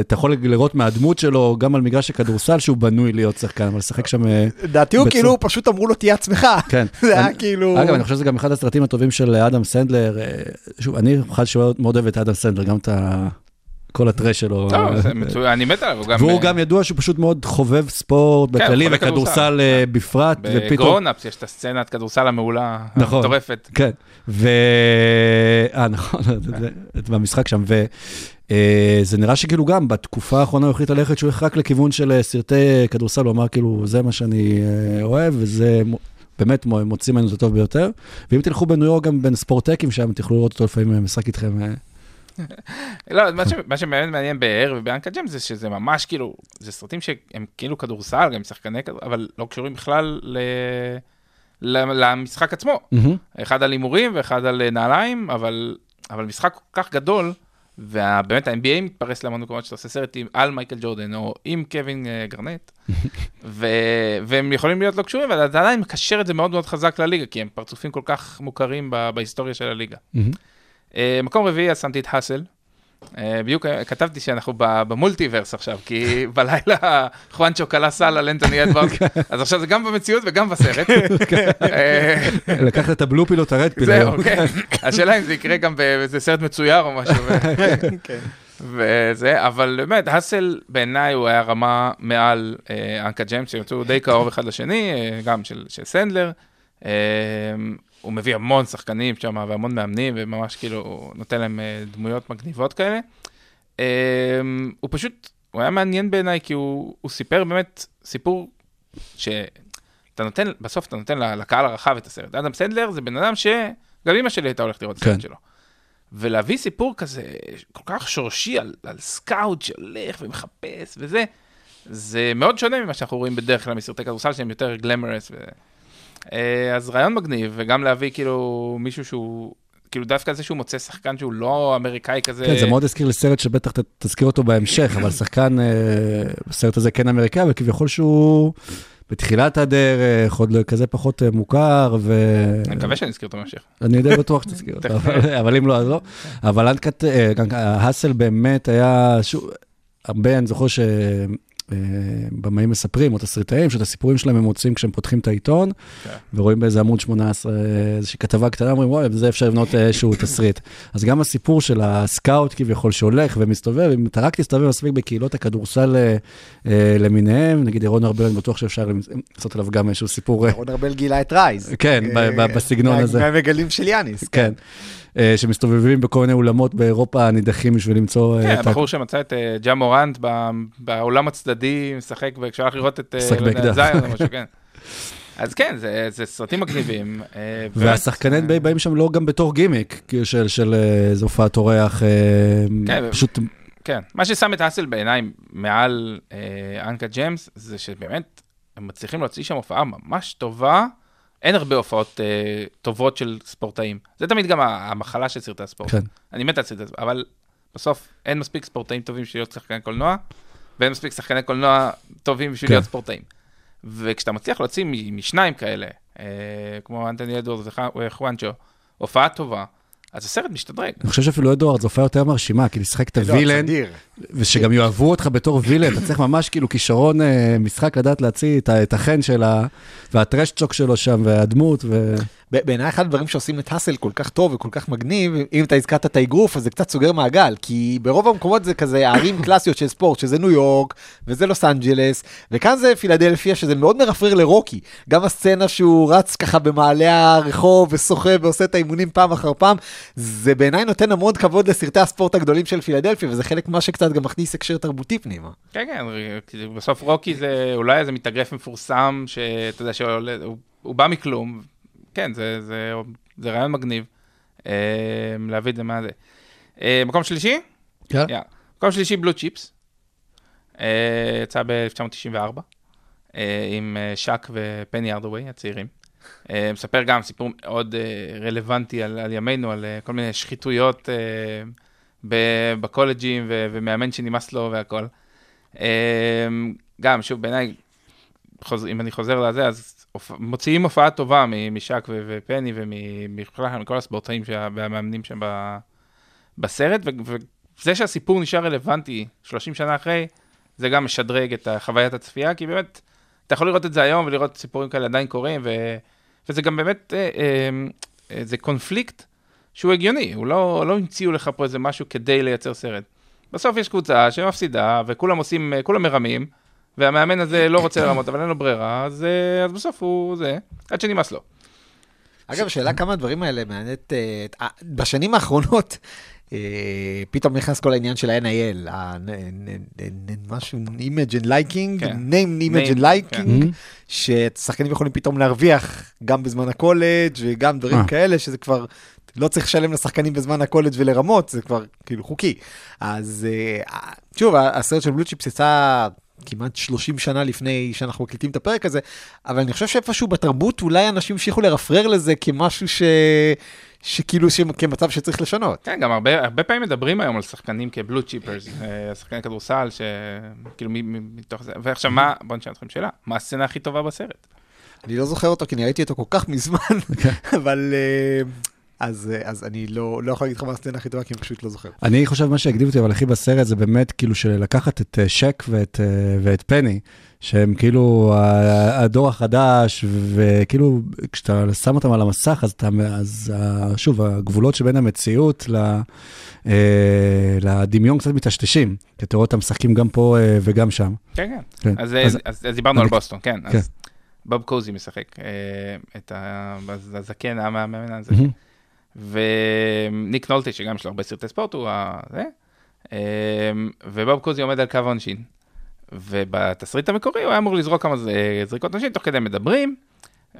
אתה יכול לראות מהדמות שלו, גם על מגרש הכדורסל, שהוא בנוי להיות שחקן, אבל לשחק שם... אה,
לדעתי הוא כאילו, פשוט אמרו לו, תהיה עצמך.
כן.
זה היה כאילו...
אגב, אני חושב שזה גם אחד הסרטים הטובים של אדם סנדלר. אה, שוב, אני אחד שמאוד מאוד אוהב את אדם סנדלר, גם את כל ה trash שלו.
טוב, זה מצוין, אני מת עליו.
והוא
אה,
גם ידוע שהוא פשוט מאוד חובב ספורט
כן,
בכללי, וכדורסל
כדורסל.
אה, בפרט, ופתאום...
ב Grown Ups יש את הסצנת כדורסל המעולה,
נכון.
המטורפת.
כן, ו... אה, נכון, זה במשחק שם, וזה נראה שכאילו גם בתקופה האחרונה הוא החליט ללכת שהוא הולך רק לכיוון של אה, סרטי כדורסל, הוא אמר כאילו, זה מה שאני אה, אוהב, וזה באמת מו- מוציא ממנו את הטוב ביותר. ואם תלכו בניו יורק גם בין ספורטקים שם, תוכלו לראות אותו לפעמים אה, משחק איתכם.
לא, מה ש- מה שבאמת מעניין באר ובאנקה ג'ם זה שזה ממש כאילו, זה סרטים שהם כאילו כדורסל, גם שחקני כדורסל, אבל לא קשורים בכלל ל... למשחק עצמו.
מהמם.
אחד על הימורים ואחד על אה, נעליים, אבל, אבל משחק כל כך גדול, ובאמת ה-NBA מתפרס להמון מקומות שאתה עושה סרט עם, על מייקל ג'ורדן או עם קווין אה, גרנט, ו, והם יכולים להיות לא קשורים, אבל אתה עדיין מקשר את זה מאוד מאוד חזק לליגה, כי הם פרצופים כל כך מוכרים ב- בהיסטוריה של הליגה.
מהמם.
אה, מקום רביעי, אז שמתי את האסל. אה, בדיוק אה, כתבתי שאנחנו במולטיברס עכשיו, כי בלילה חואנצ'ו קלה סל על אנטוני אדוארד, אז עכשיו זה גם במציאות וגם בסרט. אה,
לקחת את הבלו פיל או את הרד פיל
זהו,
היום.
כן. השאלה אם זה יקרה גם באיזה סרט מצויר או משהו.
כן.
וזה, אבל באמת, האסל בעיניי הוא היה רמה מעל אנקה ג'יימס, שיצאו די קרוב אחד לשני, גם של, של סנדלר. הוא מביא המון שחקנים שם והמון מאמנים, וממש כאילו נותן להם אה, דמויות מגניבות כאלה. אה, הוא פשוט, הוא היה מעניין בעיניי, כי הוא, הוא סיפר באמת סיפור שאתה נותן, בסוף אתה נותן לקהל הרחב את הסרט. אדם סנדלר זה בן אדם שגם אמא שלי הייתה הולכת לראות את הסרט
כן.
שלו. ולהביא סיפור כזה כל כך שורשי על, על סקאוט שהולך ומחפש וזה, זה מאוד שונה ממה שאנחנו רואים בדרך כלל מסרטי כדורסל שהם יותר glamorous. ו... אה, אז רעיון מגניב, וגם להביא כאילו מישהו שהוא, כאילו דווקא זה שהוא מוצא שחקן שהוא לא אמריקאי כזה.
כן, זה מאוד הזכיר לי סרט שבטח תזכיר אותו בהמשך, אבל שחקן אה, בסרט הזה כן אמריקאי, אבל כביכול שהוא בתחילת הדרך, עוד כזה פחות אה, מוכר, ו...
אני מקווה שאני אזכיר אותו בהמשך.
אני די בטוח שתזכיר אותו, אבל- אם לא, אז לא. אבל אה, האסל באמת היה, הרבה, אני זוכר שבמאים מספרים, או תסריטאים, שאת הסיפורים שלהם הם מוצאים כשהם פותחים את העיתון,
כן.
ורואים באיזה עמוד 18 איזושהי כתבה קטנה, אומרים, וואי, בזה אפשר לבנות איזשהו תסריט. אז גם הסיפור של הסקאוט כביכול שהולך ומסתובב, אם אתה רק תסתובב מספיק בקהילות הכדורסל אה, אה, למיניהם, נגיד אירון ארבל, אני בטוח שאפשר לעשות עליו גם איזשהו סיפור. אה,
רון ארבל גילה את רייז.
כן,
אה,
בסגנון
מה-
הזה.
מהמגלים של יאניס.
כן. אה, שמסתובבים בכל מיני אולמות באירופה הנידחים בשביל למצוא... אה,
כן, הבחור שמצא את אה, ג'ה מורנט בעולם הצדדי, משחק, וכשהלך לראות את
משחק
יודע,
באקדח.
כן. אז כן, זה זה סרטים מגניבים.
והשחקני NBA באים שם לא גם בתור גימיק, כאילו של- של איזו הופעת אורח,
כן,
פשוט...
כן, מה ששם את האסל בעיניי מעל אה, אנקה ג'יימס, זה שבאמת הם מצליחים להוציא שם הופעה ממש טובה. אין הרבה הופעות אה, טובות של ספורטאים. זה תמיד גם המחלה של סרטי הספורט.
כן.
אני מת על סרטי הספורט, אבל בסוף אין מספיק ספורטאים טובים בשביל להיות שחקני קולנוע, ואין מספיק שחקני קולנוע טובים בשביל
כן.
להיות ספורטאים. וכשאתה מצליח להוציא משניים כאלה, אה, כמו אנטוני אדוארד וחואנצ'ו, הופעה טובה, אז הסרט משתדרג.
אני חושב שאפילו אדוארד זו הופעה יותר מרשימה, כי לשחק את הווילן. ושגם יאהבו אותך בתור וילן, אתה צריך ממש כאילו כישרון אה, משחק לדעת להוציא את החן שלה, והטרשצ'וק שלו שם, והדמות, ו...
בעיניי אחד הדברים שעושים את האסל כל כך טוב וכל כך מגניב, אם אתה הזכרת את האגרוף, אז זה קצת סוגר מעגל, כי ברוב המקומות זה כזה ערים קלאסיות של ספורט, שזה ניו יורק, וזה לוס אנג'לס, וכאן זה פילדלפיה, שזה מאוד מרפרר לרוקי. גם הסצנה שהוא רץ ככה במעלה הרחוב ושוחה ועושה את האימונים פעם אחר פעם, זה בעיניי נותן המון כבוד לסרטי הספורט הגדולים של פילדלפיה, וזה חלק ממה שקצת גם מכניס הקשר תרבותי פנימה.
כן, כן, בסוף רוקי זה אולי איזה מתאגרף מפורסם, שאתה יודע שעולה, הוא, הוא בא מכלום. כן, זה, זה, זה רעיון מגניב, אה, להביא את זה מה זה. אה, מקום שלישי?
כן.
Yeah. מקום שלישי, בלו צ'יפס. אה, יצא ב-1994, אה, עם אה, שק ופני ארדווי הצעירים. אה, מספר גם סיפור מאוד אה, רלוונטי על, על ימינו, על אה, כל מיני שחיתויות אה, ב- בקולג'ים ו- ומאמן שנמאס לו והכל. אה, גם, שוב, בעיניי, אם אני חוזר לזה, אז מוציאים הופעה טובה משק ופני ומכל מכל הספורטאים והמאמנים שם בסרט, וזה שהסיפור נשאר רלוונטי 30 שנה אחרי, זה גם משדרג את חוויית הצפייה, כי באמת, אתה יכול לראות את זה היום ולראות סיפורים כאלה עדיין קורים, ו... וזה גם באמת, אה, אה, אה, זה קונפליקט שהוא הגיוני, הוא לא, לא המציאו לך פה איזה משהו כדי לייצר סרט. בסוף יש קבוצה שמפסידה, וכולם עושים, אה, כולם מרמים, והמאמן הזה לא רוצה לרמות, אבל אין לו ברירה, אז, אה, אז בסוף הוא זה, עד שנמאס לו.
אגב, שאלה כמה הדברים האלה מעניינת, אה, אה, בשנים האחרונות, פתאום נכנס כל העניין של ה-NIL, משהו, image and liking,
כן.
name, image and liking,
כן.
ששחקנים יכולים פתאום להרוויח גם בזמן הקולג' וגם דברים
אה.
כאלה, שזה כבר, לא צריך לשלם לשחקנים בזמן הקולג' ולרמות, זה כבר כאילו חוקי. אז שוב, הסרט של בלו צ'יפס יצא כמעט 30 שנה לפני שאנחנו מקליטים את הפרק הזה, אבל אני חושב שאיפשהו בתרבות אולי אנשים המשיכו לרפרר לזה כמשהו ש... שכאילו, ש... כמצב שצריך לשנות.
כן, גם הרבה, הרבה פעמים מדברים היום על שחקנים כבלו צ'יפרס, אה, שחקני כדורסל, שכאילו מ- מ- מתוך זה, ועכשיו מה, בוא נשאל אתכם שאלה, מה הסצנה הכי טובה בסרט?
אני לא זוכר אותו כי אני ראיתי אותו כל כך מזמן, אבל... אז, אה, אז אני לא, לא יכול להגיד לך מה הסצנה הכי טובה, כי אני פשוט לא זוכר.
אני חושב מה שהקדים אותי אבל הכי בסרט זה באמת כאילו של לקחת את אה, שק ואת, אה, ואת פני, שהם כאילו הדור החדש, וכאילו כשאתה שם אותם על המסך, אז, אתה, אז שוב, הגבולות שבין המציאות ל, לדמיון קצת מטשטשים, כי אתה רואה אותם משחקים גם פה וגם שם.
כן, כן.
כן.
אז,
אז-
אז, אז, אז דיברנו על
אני-
בוסטון, כן.
כן.
אז בוב קוזי משחק את הזקן המאמן הזה. וניק נולטי, שגם יש לו הרבה סרטי ספורט, הוא ה... זה. אה, ובוב קוזי עומד על קו העונשין. ובתסריט המקורי הוא היה אמור לזרוק כמה ז- זריקות עונשין, תוך כדי מדברים,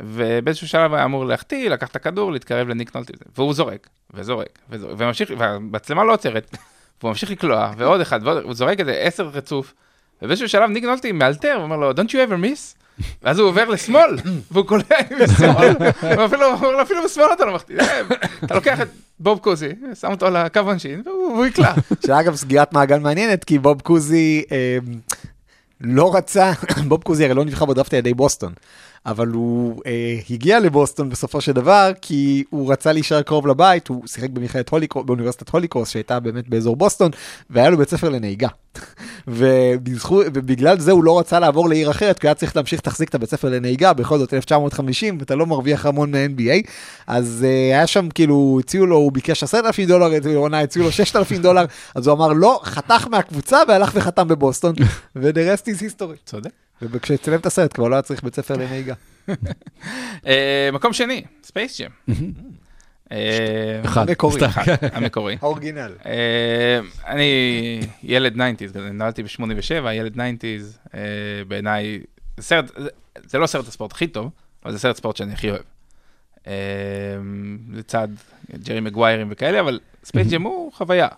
ובאיזשהו שלב היה אמור להחטיא, לקח את הכדור, להתקרב לניק נולטי, והוא זורק, וזורק, וזורק, וממשיך, והמצלמה לא עוצרת, והוא ממשיך לקלוע, ועוד אחד, ועוד, הוא זורק איזה עשר רצוף, ובאיזשהו שלב ניק נולטי מאלתר, ואומר לו, Don't you ever miss? ואז הוא עובר לשמאל, והוא קולע עם שמאל, ואפילו בשמאל אתה לא מחטיא, אה, אתה לוקח את בוב קוזי, שם אותו על הקו עונשין, והוא יקלע.
שאגב, סגירת מעגל מעניינת, כי בוב קוזי אה, לא רצה, בוב קוזי הרי לא נבחר בדראפט על ידי בוסטון, אבל הוא אה, הגיע לבוסטון בסופו של דבר, כי הוא רצה להישאר קרוב לבית, הוא שיחק במכללת הוליקרוס, באוניברסיטת הוליקרוס, שהייתה באמת באזור בוסטון, והיה לו בית ספר לנהיגה. ובזכות, ובגלל זה הוא לא רצה לעבור לעיר אחרת, כי הוא היה צריך להמשיך להחזיק את הבית ספר לנהיגה, בכל זאת 1950, ואתה לא מרוויח המון מה-NBA, אז uh, היה שם כאילו, הציעו לו, הוא ביקש 10,000 דולר, עונה הציעו לו 6,000 דולר, אז הוא אמר לא, חתך מהקבוצה והלך וחתם בבוסטון, ו-the rest is history.
צודק.
וכשצילם את הסרט כבר לא היה צריך בית ספר לנהיגה.
אה, מקום שני, ספייס ג'ם.
אחד.
המקורי.
סתם.
המקורי.
האורגינל.
אה, אני ילד 90's, נולדתי ב-87, ילד 90's, אה, בעיניי, זה סרט, זה- לא סרט הספורט הכי טוב, אבל זה סרט ספורט שאני הכי אוהב. אה, לצד ג'רי מגוויירים וכאלה, אבל ספייס ג'ם הוא חוויה.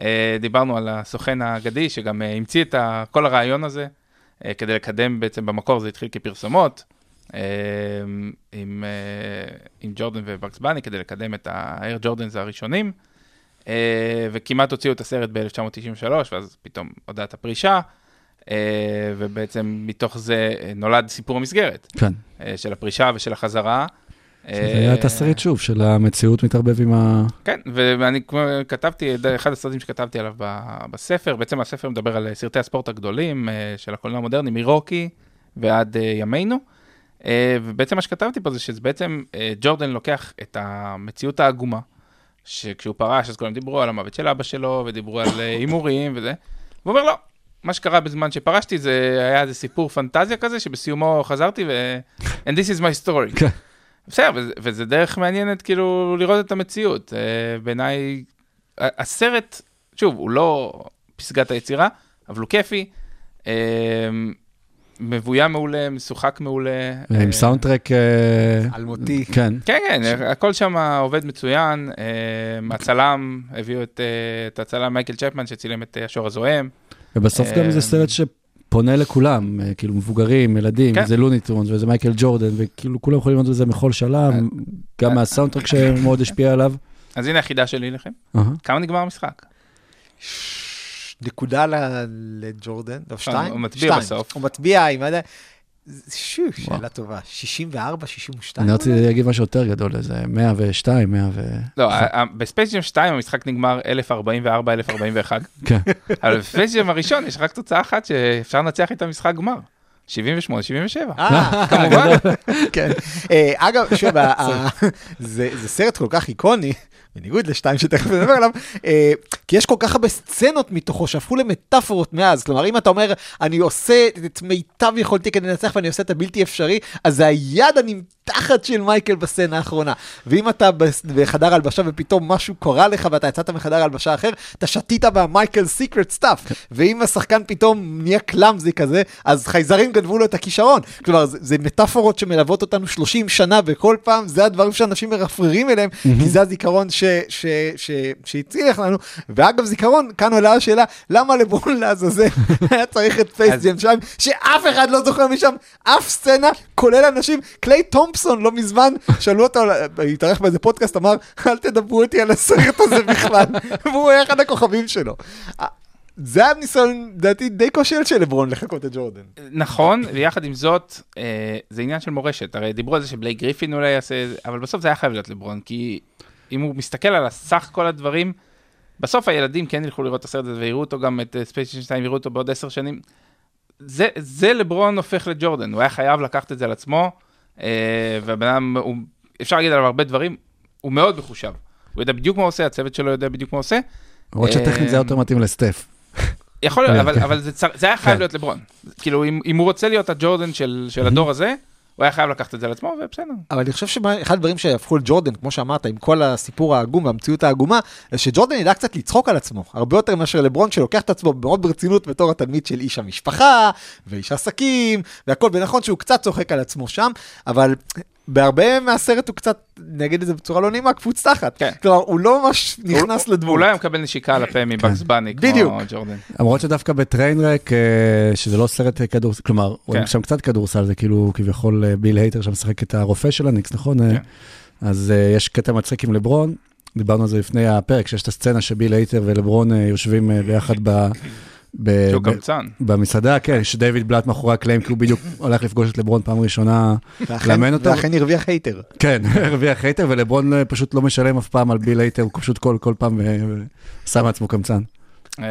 אה, דיברנו על הסוכן האגדי, שגם אה, המציא את כל הרעיון הזה, אה, כדי לקדם בעצם במקור, זה התחיל כפרסומות. אה, עם, אה, עם ג'ורדן ובקס בני כדי לקדם את האייר ג'ורדנס הראשונים, אה, וכמעט הוציאו את הסרט ב-1993, ואז פתאום הודעת הפרישה, אה, ובעצם מתוך זה נולד סיפור המסגרת,
כן.
אה, של הפרישה ושל החזרה.
זה היה תסריט שוב של המציאות מתערבב עם ה...
כן, ואני כתבתי, אחד הסרטים שכתבתי עליו בספר, בעצם הספר מדבר על סרטי הספורט הגדולים אה, של הקולנוע המודרני, מרוקי ועד אה, ימינו. אה, ובעצם מה שכתבתי פה זה שזה בעצם, אה, ג'ורדן לוקח את המציאות העגומה, שכשהוא פרש אז כולם דיברו על המוות של אבא שלו, ודיברו על אה, הימורים וזה, והוא אומר לא, מה שקרה בזמן שפרשתי זה היה איזה סיפור פנטזיה כזה, שבסיומו חזרתי ו... And this is my story. בסדר, וזה- דרך מעניינת כאילו לראות את המציאות. אה, בעיניי, הסרט, שוב, הוא לא פסגת היצירה, אבל הוא כיפי, אה, מבוים מעולה, משוחק מעולה.
עם
אה,
סאונדטרק... אה,
אלמותי.
כן.
כן, כן, הכל שם עובד מצוין. הצלם, הביאו את, את הצלם מייקל צ'פמן שצילם את השור הזוהם.
ובסוף גם זה סרט שפונה לכולם, אה, כאילו מבוגרים, ילדים,
כן.
זה לוני טונס וזה מייקל ג'ורדן, וכאילו כולם יכולים לראות את זה בכל שלב, גם מהסאונדטרק שמאוד השפיע עליו.
אז הנה החידה שלי לכם. כמה נגמר המשחק?
נקודה ל- לג'ורדן, לא שתיים?
הוא מצביע
שתיים.
בסוף.
הוא מצביע עם... שו, שאלה טובה. 64, 62?
אני רציתי להגיד משהו יותר גדול, איזה 102, 100 ו...
לא, ה- ה- בספייס ג'ם 2 המשחק נגמר 1044, 1041.
כן.
אבל בספייס ג'ם הראשון יש רק תוצאה אחת שאפשר לנצח איתה משחק גמר. 78, 77.
אה,
כמובן.
כן. אה, אגב, שוב, זה סרט כל כך איקוני, בניגוד לשתיים שתכף נדבר עליו, אה, כי יש כל כך הרבה סצנות מתוכו שהפכו למטאפורות מאז. כלומר, אם אתה אומר, אני עושה את מיטב יכולתי כדי לנצח ואני עושה את הבלתי אפשרי, אז זה היד הנמתחת של מייקל בסצנה האחרונה. ואם אתה בחדר הלבשה ופתאום משהו קרה לך ואתה יצאת מחדר הלבשה אחר, אתה שתית ב Michael's Secret Stuff. ואם השחקן פתאום נהיה clumsy כזה, אז חייזרים גנבו לו את הכישרון. כלומר, זה, זה מטאפורות שמלוות אותנו 30 שנה, וכל פעם זה הדברים שאנשים מרפררים אליהם, כי זה הזיכרון ש, ש, ש, שהצליח לנו. ואגב, זיכרון, כאן עולה השאלה, למה לברון לעזאזל היה צריך את ספייס
אז-
ג'ם שם, שאף אחד לא זוכר משם אף סצנה, כולל אנשים. קליי תומפסון לא מזמן, שאלו אותו, התארח באיזה פודקאסט, אמר, אל תדברו איתי על הסרט הזה בכלל, והוא היה אחד הכוכבים שלו. זה היה ניסיון, לדעתי, די כושל של לברון לחקות את ג'ורדן.
נכון, ויחד עם זאת, אה, זה עניין של מורשת. הרי דיברו על זה שבלייק גריפין אולי יעשה, אבל בסוף זה היה חייב להיות לברון, כי אם הוא מסתכל על הסך כל הדברים, בסוף הילדים כן ילכו לראות את הסרט הזה ויראו אותו גם את ספייס ג'ם 2, יראו אותו בעוד עשר שנים. זה, זה לברון הופך לג'ורדן, הוא היה חייב לקחת את זה על עצמו, אה, והבן אדם, הוא- אפשר להגיד עליו הרבה דברים, הוא מאוד מחושב. הוא יודע בדיוק מה הוא עושה, הצוות שלו יודע בדיוק מה הוא עושה.
למרות שטכנית זה היה יותר מתאים לסטף.
יכול להיות, אבל. אבל זה, צר, זה היה חייב
כן.
להיות לברון. כאילו, אם, אם הוא רוצה להיות הג'ורדן של, של הדור הזה, הוא היה חייב לקחת את זה על עצמו, ובסדר.
אבל אני חושב שאחד הדברים שהפכו לג'ורדן, כמו שאמרת, עם כל הסיפור העגום והמציאות העגומה, זה שג'ורדן ידע קצת לצחוק על עצמו, הרבה יותר מאשר לברון שלוקח את עצמו מאוד ברצינות בתור התלמיד של איש המשפחה, ואיש עסקים, והכל, ונכון שהוא קצת צוחק על עצמו שם, אבל בהרבה מהסרט הוא קצת, נגיד את זה בצורה לא נעימה, קפוץ תחת.
כן.
כלומר, הוא לא ממש נכנס
הוא,
לדמות.
הוא לא היה מקבל נשיקה על הפה מבקס בני, כמו
בדיוק.
ג'ורדן.
למרות שדווקא ב Trainwreck, אה, שזה לא סרט אה, כדורסל, כלומר,
כן.
שם קצת כדורסל, זה כאילו כביכול אה, ביל הייטר שם משחק את הרופא של הניקס, נכון?
כן.
אז יש קטע מצחיק עם לברון, דיברנו על זה לפני הפרק, שיש את הסצנה שביל הייטר ולברון יושבים ביחד ב... ב-
שהוא קמצן.
במסעדה, כן, שדייוויד בלאט מאחורי הקלעים, כי הוא בדיוק הולך לפגוש את לברון פעם ראשונה, לאמן אותו.
ואכן הרוויח הייטר.
כן, הרוויח הייטר, ולברון אה, פשוט לא משלם אף פעם על ביל הייטר, הוא פשוט כל כל פעם אה, שם מעצמו קמצן.
אה,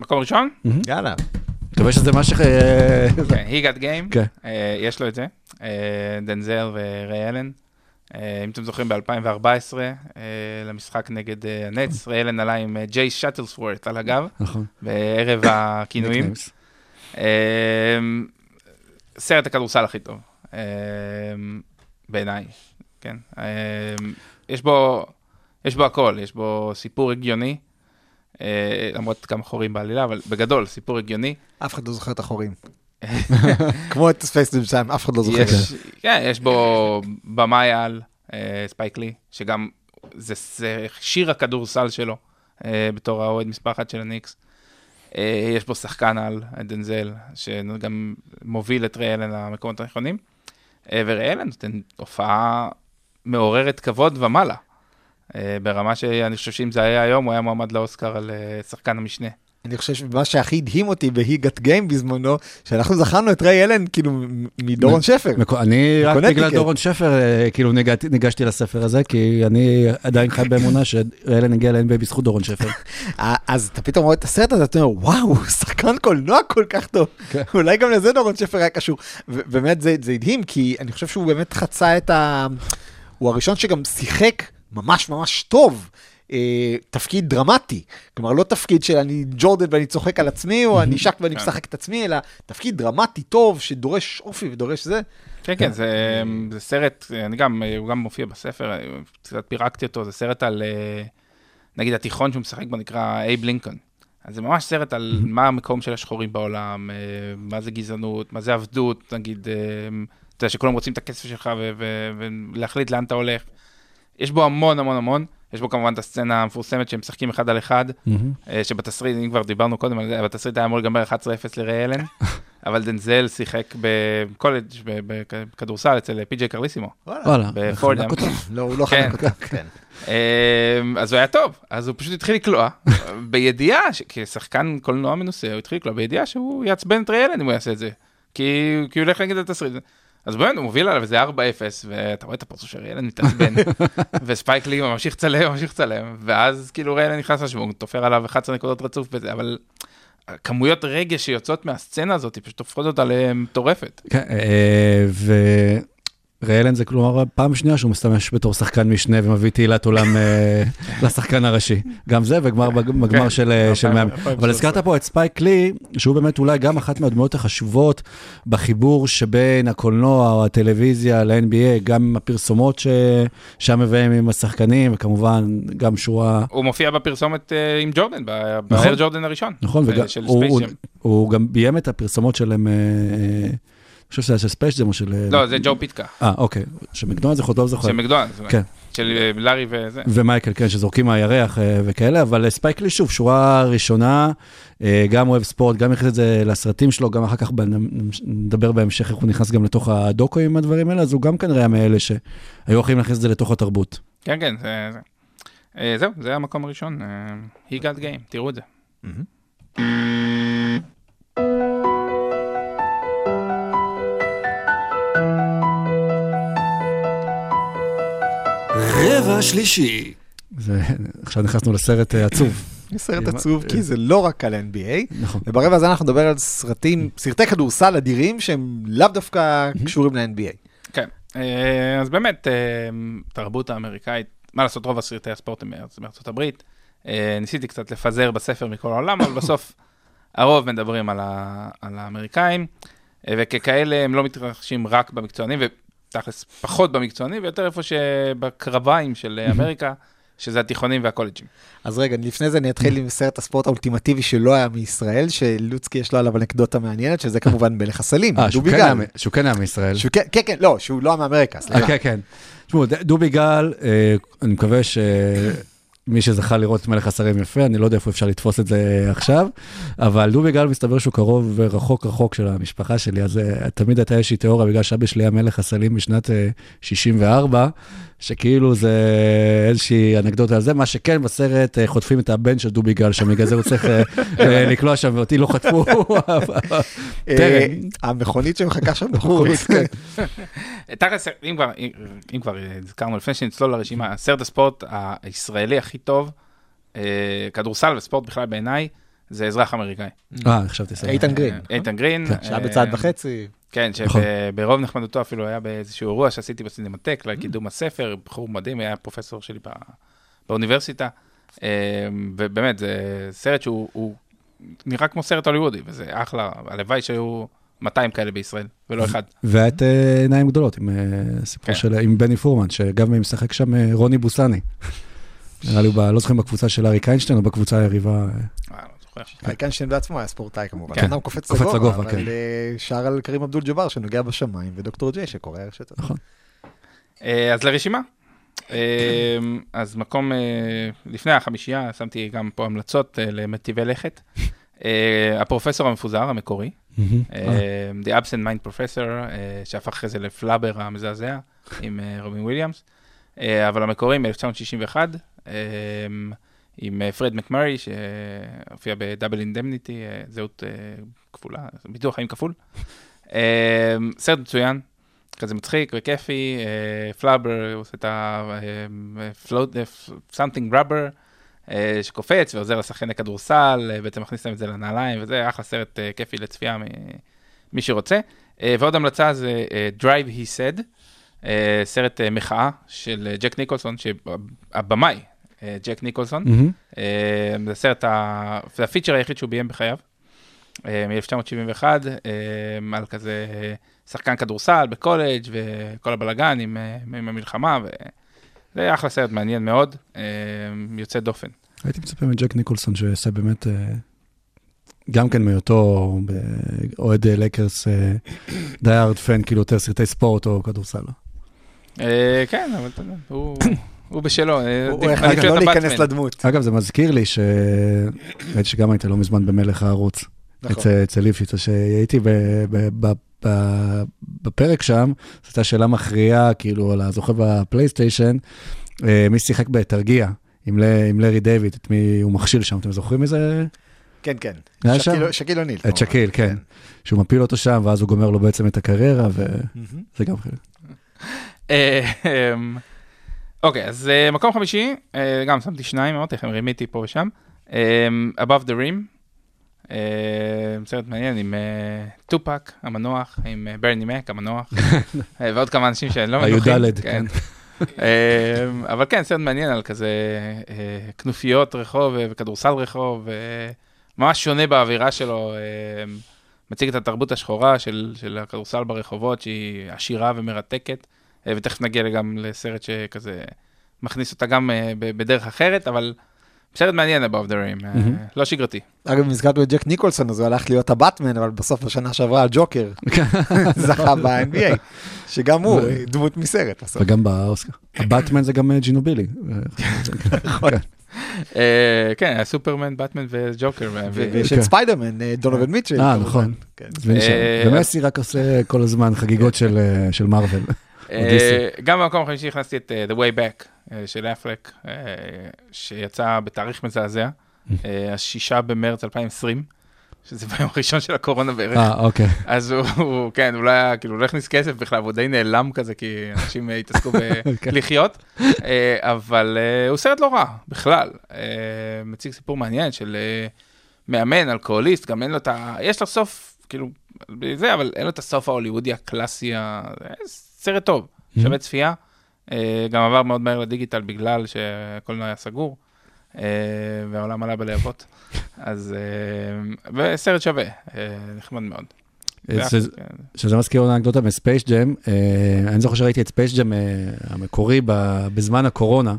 מקום ראשון?
יאללה.
מקווה שזה מה ש... אה,
כן, he got game,
כן.
יש לו את זה. דנזל וריי אלן. אה, אם אתם זוכרים, ב-2014, למשחק נגד אה, הנץ, ריי אלן עלה עם אה, ג'יי שטלסוורט על הגב,
נכון.
בערב הכינויים. סרט הכדורסל הכי טוב, בעיניי, כן. יש בו, יש בו הכל, יש בו סיפור הגיוני, אה, למרות כמה חורים בעלילה, אבל בגדול, סיפור הגיוני.
אף אחד לא זוכר את החורים. כמו את Space Jam 2, אף אחד לא זוכר.
יש, כן, יש בו במאי על, אה, ספייק לי, שגם, זה, זה שיר הכדורסל שלו, אה, בתור האוהד מספר אחת של הניקס. אה, יש בו שחקן על, דנזל, שגם מוביל את ריי אלן למקומות הנכונים. אה, וריי אלן נותן הופעה מעוררת כבוד ומעלה. אה, ברמה שאני חושב שאם זה היה היום, הוא היה מועמד לאוסקר על אה, שחקן המשנה.
אני חושב שמה שהכי הדהים אותי בהיגת גיים בזמנו, שאנחנו זכרנו את ריי אלן כאילו מדורון שפר.
אני רק. בגלל דורון שפר, אה, כאילו ניגשתי לספר הזה, כי אני עדיין חי באמונה שאלן הגיע ל-NBA בזכות דורון שפר.
אה, אז אתה פתאום רואה את הסרט הזה, אתה אומר, וואו, שחקן קולנוע כל כך טוב. אולי גם לזה דורון שפר היה קשור. ובאמת זה זה הדהים, כי אני חושב שהוא באמת חצה את ה... הוא הראשון שגם שיחק ממש ממש טוב. אה, תפקיד דרמטי, כלומר לא תפקיד של אני ג'ורדן ואני צוחק על עצמי, או אני שק ואני
כן.
משחק את עצמי, אלא תפקיד דרמטי טוב שדורש אופי ודורש זה.
כן, כן, זה, זה סרט, אני גם, הוא גם מופיע בספר, קצת פירקתי אותו, זה סרט על, אה, נגיד התיכון שהוא משחק בו נקרא אייב לינקולן. אז זה ממש סרט על מה המקום של השחורים בעולם, אה, מה זה גזענות, מה זה עבדות, נגיד, אה, אתה יודע, שכולם רוצים את הכסף שלך ולהחליט לאן אתה הולך. יש בו המון המון המון, יש בו כמובן את הסצנה המפורסמת שהם משחקים אחד על אחד, אה, שבתסריט, אם כבר דיברנו קודם על זה, בתסריט היה אמור להיגמר 11-0 לריי אלן, אבל דנזל שיחק בקולג' ב- בכדורסל אצל פי.ג'יי קרליסימו.
וואלה,
בפורדם.
אותו.
לא, הוא לא
כן.
חנק אותה. כן.
אמ, אז הוא היה טוב, אז הוא פשוט התחיל לקלוע, בידיעה, כשחקן קולנוע מנוסה, הוא התחיל לקלוע בידיעה שהוא יעצבן את ריאלן אם הוא יעשה את זה, כי כי הוא הולך נגד התסריט. אז באמת, הוא מוביל עליו איזה 4-0, ואתה רואה את הפרצוף של ריי אלן מתעצבן, וספייק לי ממשיך לצלם, ממשיך לצלם, ואז כאילו ריי אלן נכנס לשוונג, תופר עליו 11 נקודות רצוף בזה, אבל כמויות רגש שיוצאות מהסצנה הזאת, פשוט הופכות אותה למטורפת.
כן, אה, ו... ריי אלן זה כלומר פעם שנייה שהוא משתמש בתור שחקן משנה ומביא תהילת עולם אה, לשחקן הראשי. גם זה וגמר בג- בגמר
כן,
של אה, של מאמן.
2013.
אבל הזכרת פה את ספייק לי, שהוא באמת אולי גם אחת מהדמויות החשובות בחיבור שבין הקולנוע או הטלוויזיה ל-NBA, גם עם הפרסומות ש- שם מביאים עם השחקנים, וכמובן גם שורה...
הוא מופיע בפרסומת אה, עם ג'ורדן, ב-
נכון.
ג'ורדן הראשון.
נכון, וגם הוא- גם ביים את הפרסומות שלהם, חושב שזה היה של Space Jam או של... אה,
לא, זה ג'ו פיטקה,
אה, אוקיי, שמקדונלדס יכול לא זוכר.
של מקדונלדס,
כן.
של אה, לארי וזה.
ומייקל, כן, שזורקים מהירח אה, וכאלה, אבל ספייק לי, שוב, שורה ראשונה, גם אוהב ספורט, גם הכניס את זה לסרטים שלו, גם אחר כך נדבר בהמשך איך הוא נכנס גם לתוך הדוקו עם הדברים האלה, אז הוא גם כנראה מאלה שהיו יכולים להכניס את זה לתוך התרבות.
כן, כן, זה... זה. זהו, זה המקום הראשון, He got game, תראו את זה.
רבע שלישי.
זה, עכשיו נכנסנו לסרט אה, עצוב.
סרט
עם-
עצוב, כי זה לא רק על NBA,
נכון.
וברבע הזה אנחנו נדבר על סרטים, סרטי כדורסל אדירים שהם לאו דווקא קשורים ל-NBA.
כן, אה, אז באמת, אה, תרבות האמריקאית, מה לעשות, רוב הסרטי הספורט הם מארצ- מארצות הברית. אה, ניסיתי קצת לפזר בספר מכל העולם, אבל בסוף הרוב מדברים על, ה, על האמריקאים, אה, וככאלה הם לא מתרחשים רק במקצוענים, ותכלס פחות במקצוענים, ויותר איפה שבקרביים של אמריקה, שזה התיכונים והקולג'ים.
אז רגע, לפני זה אני אתחיל עם סרט הספורט האולטימטיבי שלא היה מישראל, שלוצקי יש לו עליו אנקדוטה מעניינת, שזה כמובן מלך הסלים,
אה,
דובי
כן
גל.
שהוא כן היה מישראל.
כן, כן, כן, לא, שהוא לא היה מאמריקה,
אה,
סליחה.
כן, כן. תשמעו, דובי גל, אה, אני מקווה שמי שזכה לראות את מלך השרים יפה, אני לא יודע איפה אפשר לתפוס את זה עכשיו, אבל דובי גל מסתבר שהוא קרוב ורחוק רחוק של המשפחה שלי, אז אה, תמיד הייתה איזושהי תיאוריה, בגלל שאבא שלי היה מלך הסלים בשנת אה, 64, שכאילו זה איזושהי אנקדוטה על זה, מה שכן בסרט אה, חוטפים את הבן של דובי גל שם, בגלל זה הוא צריך אה, אה, לקלוע שם, ואותי לא חטפו.
אה. המכונית שמחכה שם בחוץ.
כן.
תכלס, אם כבר, אה, הזכרנו, לפני שנצלול לרשימה, סרט הספורט הישראלי הכי טוב, אה, כדורסל וספורט בכלל בעיניי, זה אזרח אמריקאי.
אה, חשבתי.
איתן גרין.
אה, איתן גרין.
כן, שהיה
אה,
בצעד וחצי.
כן,
נכון.
שברוב נחמדותו אפילו היה באיזשהו אירוע שעשיתי בסינמטק לקידום הספר, בחור מדהים, היה פרופסור שלי בא- באוניברסיטה, ובאמת, זה סרט שהוא הוא נראה כמו סרט הוליוודי, וזה אחלה, הלוואי שהיו 200 כאלה בישראל, ולא אחד.
והיה את עיניים גדולות, עם סיפור
כן.
של, עם בני פורמן, שגם משחק שם רוני בוסני. נראה לי, לא זוכר אם בקבוצה של אריק איינשטיין או בקבוצה היריבה. אה,
אה, לא זוכר.
איינשטיין בעצמו היה ספורטאי כמובן.
כן.
קופץ לגובה, אבל
כן.
אה, שר על קרים אבדול ג'אבר שנוגע בשמיים, ודוקטור ג'יי שקורא רשת.
נכון.
אה, אז לרשימה. אז מקום, לפני החמישייה, שמתי גם פה המלצות למטיבי לכת. הפרופסור המפוזר, המקורי, The Absent Minded Professor, שהפך אחרי זה ל Flubber המזעזע, עם רובין וויליאמס. אבל המקורי מ-1961, אה, עם אה, פרד מקמרי, שהופיע ב Double Indemnity, זהות אה, כפולה, ביטוח חיים כפול. אה, סרט מצוין, כזה מצחיק וכיפי, אה, פלאבר, עושה את ה-float, something rubber, אה, שקופץ ועוזר לשחקן לכדורסל, אה, בעצם מכניס להם את זה לנעליים, וזה אחלה סרט אה, כיפי לצפייה ממי שרוצה. אה, ועוד המלצה זה אה, Drive He Said, אה, סרט אה, מחאה של אה, ג'ק ניקולסון, שהבמאי, אה, ג'ק ניקולסון. אה, זה הסרט, ה- זה ה feature היחיד שהוא ביים בחייו, אה, מ-1971, אה, על כזה אה, שחקן כדורסל בקולג' וכל הבלגן עם, אה, עם המלחמה, וזה היה אחלה סרט מעניין מאוד, אה, יוצא דופן.
הייתי מצפה מג'ק ניקולסון שיעשה באמת, אה, גם כן מהיותו אוהד אה, לייקרס, die-hard fan, כאילו יותר סרטי ספורט או כדורסל.
אה, כן, אבל אתה יודע, הוא... הוא בשלו, אה,
הוא החליט לא להיכנס. לדמות.
אגב, זה מזכיר לי ש... ראיתי שגם היית לא מזמן במלך הערוץ.
נכון.
אצל- ליפשיץ, שהייתי בפרק שם, זו הייתה שאלה מכריעה, כאילו, על הזוכה בפלייסטיישן, אה, מי שיחק בתרגיע עם לארי דיוויד, את מי הוא מכשיל שם, אתם זוכרים מזה?
כן, כן.
היה שם?
שקיל- אוניל.
את. שקיל, כן. שהוא מפיל אותו שם, ואז הוא גומר לו בעצם את הקריירה. וזה גם חלק.
אה, אוקיי, אז אה, מקום חמישי, אה, גם שמתי שניים, אמרתי לכם, רימיתי פה ושם. אמ, Above the Rim, אה, סרט מעניין עם אה, טופק המנוח, עם אה, ברני מק המנוח, אה, ועוד כמה אנשים שלא מנוחים.
הי"ד, כן.
אה, אבל כן, סרט מעניין על כזה אה, כנופיות רחוב אה, וכדורסל רחוב, אה, ממש שונה באווירה שלו, אה, מציג את התרבות השחורה של, של הכדורסל ברחובות, שהיא עשירה ומרתקת, אה, ותכף נגיע גם לסרט שכזה מכניס אותה גם אה, בדרך אחרת, אבל סרט מעניין above the rim, אה,
מהמם.
לא שגרתי.
אגב, אם הזכרנו את ג'ק ניקולסון, אז הוא הלך להיות הבטמן, אבל בסוף השנה שעברה הג'וקר זכה ב-NBA, שגם הוא דמות מסרט בסוף.
וגם באוסקר. הבטמן זה גם אה, ג'ינובילי.
נכון.
כן.
אה, כן, הסופרמן, באטמן וג'וקר.
ויש
כן.
את ספיידרמן, אה, דונובל מיטשל.
אה. נכון.
כן.
אה,
ומסי רק עושה כל הזמן חגיגות של אה, של מארוול.
אה, גם במקום החמישי הכנסתי את אה, The Way Back אה, של אפלק, שיצא בתאריך מזעזע, אה, השישה במרץ 2020, שזה ביום הראשון של הקורונה בערך.
אה, אוקיי.
אז הוא, הוא, כן, הוא לא היה, כאילו, לא הכניס כסף בכלל, והוא די נעלם כזה, כי אנשים התעסקו. בלחיות, אה, אבל הוא סרט לא רע, בכלל. מציג סיפור מעניין של מאמן, אלכוהוליסט, גם אין לו את ה... יש לו סוף, כאילו, זה, אבל אין לו את הסוף ההוליוודי הקלאסי, סרט טוב, שווה צפייה. אה, גם עבר מאוד מהר לדיגיטל בגלל שהקולנוע היה סגור, אה, והעולם עלה בלהבות. אז, אה, וסרט שווה, אה, נחמד מאוד. כן.
שזה מזכיר עוד אנקדוטה מ Space Jam, אני זוכר שראיתי את Space Jam המקורי בזמן הקורונה,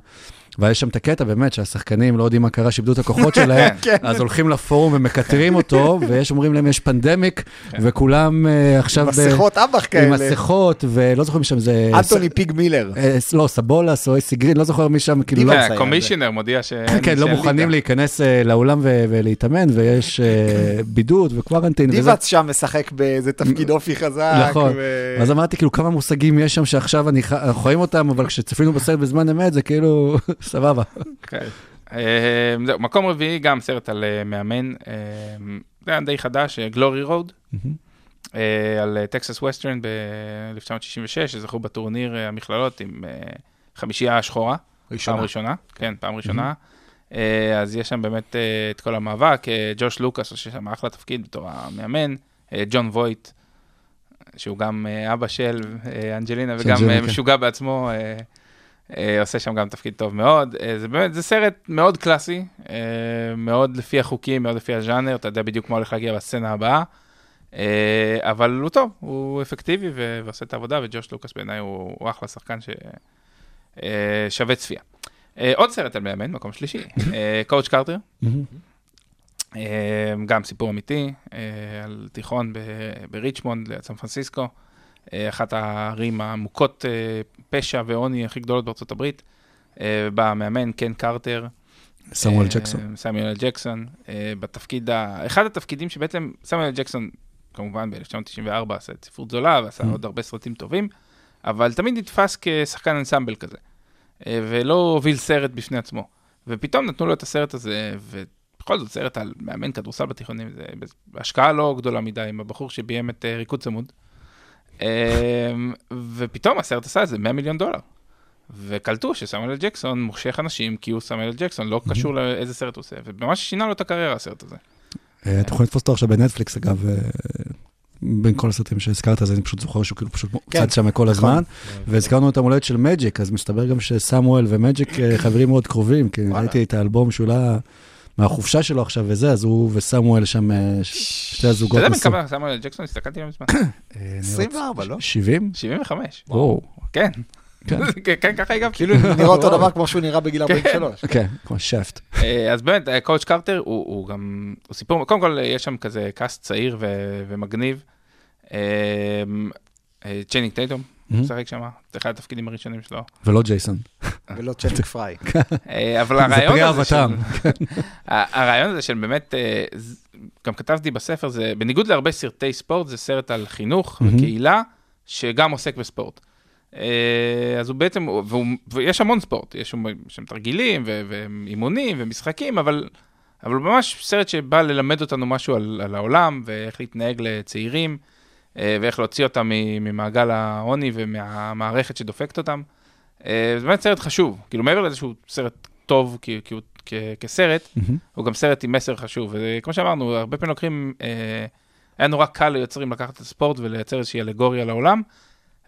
ויש שם את הקטע באמת שהשחקנים לא יודעים מה קרה, שאיבדו את הכוחות שלהם,
כן.
אז הולכים לפורום ומקטרים אותו, ויש אומרים להם יש pandemic,
כן.
וכולם אה, עכשיו... ב-
מסכות אב"ח
עם
כאלה.
מסכות, ולא זוכר משם זה...
אנטוני פיג מילר.
אה, לא, סבאלוס או איי סי גרין, לא זוכר מי שם, כאילו... לא-.
ה
commissioner מודיע שאין...
כן, לא מוכנים. להיכנס אה, לאולם ולהתאמן, ויש אה, בידוד ו quarantine.
דיבאץ שם משחק באיזה תפקיד אופי חזק.
נכון. אז אמרתי, כאילו, כמה מושגים יש שם שעכשיו אנחנו רואים אותם, אבל כשצפינו בסרט בזמן אמת, זה כאילו, סבבה.
כן. אה, זהו, מקום רביעי, גם סרט על אה, מאמן, אה, זה היה די חדש, Glory Road, על אה, טקסס ווסטרן ב-1966, שזכו בטורניר אה, המכללות עם אה, חמישייה שחורה. פעם ראשונה, כן, פעם ראשונה. אה, אז יש שם באמת אה, את כל המאבק, אה, ג'וש לוקאס עושה שם אחלה תפקיד בתור המאמן, אה, ג'ון וויט, שהוא גם אה, אבא של אה, אנג'לינה וגם אה,
כן.
משוגע בעצמו, אה, אה, עושה שם גם תפקיד טוב מאוד. אה, זה באמת, זה סרט מאוד קלאסי, אה, מאוד לפי החוקים, מאוד לפי הז'אנר, אתה יודע בדיוק מה הולך להגיע בסצנה הבאה. אה, אבל הוא טוב, הוא אפקטיבי ו- ועושה את העבודה, וג'וש לוקאס בעיניי הוא, הוא אחלה שחקן ששווה צפייה. אה, עוד סרט על מאמן, מקום שלישי, קואוצ' קרטר, אה, גם סיפור אמיתי, אה, על תיכון בריצ'מונד ליד סן פרנסיסקו, אה, אחת הערים המוכות אה, פשע ועוני הכי גדולות בארצות הברית. אה, בא המאמן, קן קרטר.
סמואל
אה,
ג'קסון.
סמואל ג'קסון, אה, בתפקיד, ה... אחד התפקידים שבעצם סמואל ג'קסון, כמובן ב-1994 עשה את ספרות זולה ועשה
Mm.
עוד הרבה סרטים טובים, אבל תמיד נתפס כשחקן אנסמבל כזה, אה, ולא הוביל סרט בפני עצמו. ופתאום נתנו לו את הסרט הזה, ובכל זאת סרט על מאמן כדורסל בתיכונים, זה השקעה לא גדולה מדי עם הבחור שביים את אה, ריקוד צמוד. אה, ופתאום הסרט עשה איזה 100 מיליון דולר. וקלטו שסמואל אל ג'קסון מושך אנשים כי הוא סמואל אל ג'קסון, לא קשור לאיזה סרט הוא עושה, וממש שינה לו את הקריירה הסרט הזה.
אה, אתה יכול לתפוס אותו עכשיו בנטפליקס, אגב, אה, בין כל הסרטים שהזכרת, אז אני פשוט זוכר שהוא כאילו פשוט
כן,
צץ שם כל הזמן. והזכרנו את המולדת של מג'יק, אז מסתבר גם שסמואל ומג'יק אה, חברים מאוד קרובים, כי. ראיתי את האלבום שהוא העלה מהחופשה שלו עכשיו וזה, אז הוא וסמואל שם, אה, שתי הזוגות.
אתה יודע. כמה סמואל אל ג'קסון? הסתכלתי לא מזמן.
אה, אני
24, לא?
רוצה- 70?
75.
וואו.
כן.
כן.
כן, ככה הגבתי.
כאילו נראה אותו דבר כמו שהוא נראה בגיל 43.
כן, כמו Shaft.
אה, אז באמת, אה, Coach Carter הוא, גם, הוא סיפור, קודם כל אה, יש שם כזה קאסט צעיר ומגניב. אה, אה, צ'אנינג טייטום, משחק שם, זה אחד התפקידים הראשונים שלו.
ולא ג'ייסון.
ולא צ'אנינג פריי.
אה, אבל
זה
הרעיון הזה של... הרעיון הזה של באמת, אה, גם כתבתי בספר, זה בניגוד להרבה סרטי ספורט, זה סרט על חינוך. וקהילה, שגם עוסק בספורט. אה, אז הוא בעצם, והוא, ויש המון ספורט, יש שם- תרגילים ואימונים ומשחקים, אבל, אבל ממש סרט שבא ללמד אותנו משהו על, על העולם ואיך להתנהג לצעירים, ואיך להוציא אותם ממעגל העוני ומהמערכת שדופקת אותם. אה, זה באמת סרט חשוב, כאילו מעבר לזה שהוא סרט טוב, כי, כי הוא כ- כסרט,
מהמם.
הוא גם סרט עם מסר חשוב. וכמו שאמרנו, הרבה פעמים לוקחים, אה, היה נורא קל ליוצרים לקחת את הספורט ולייצר איזושהי אלגוריה לעולם,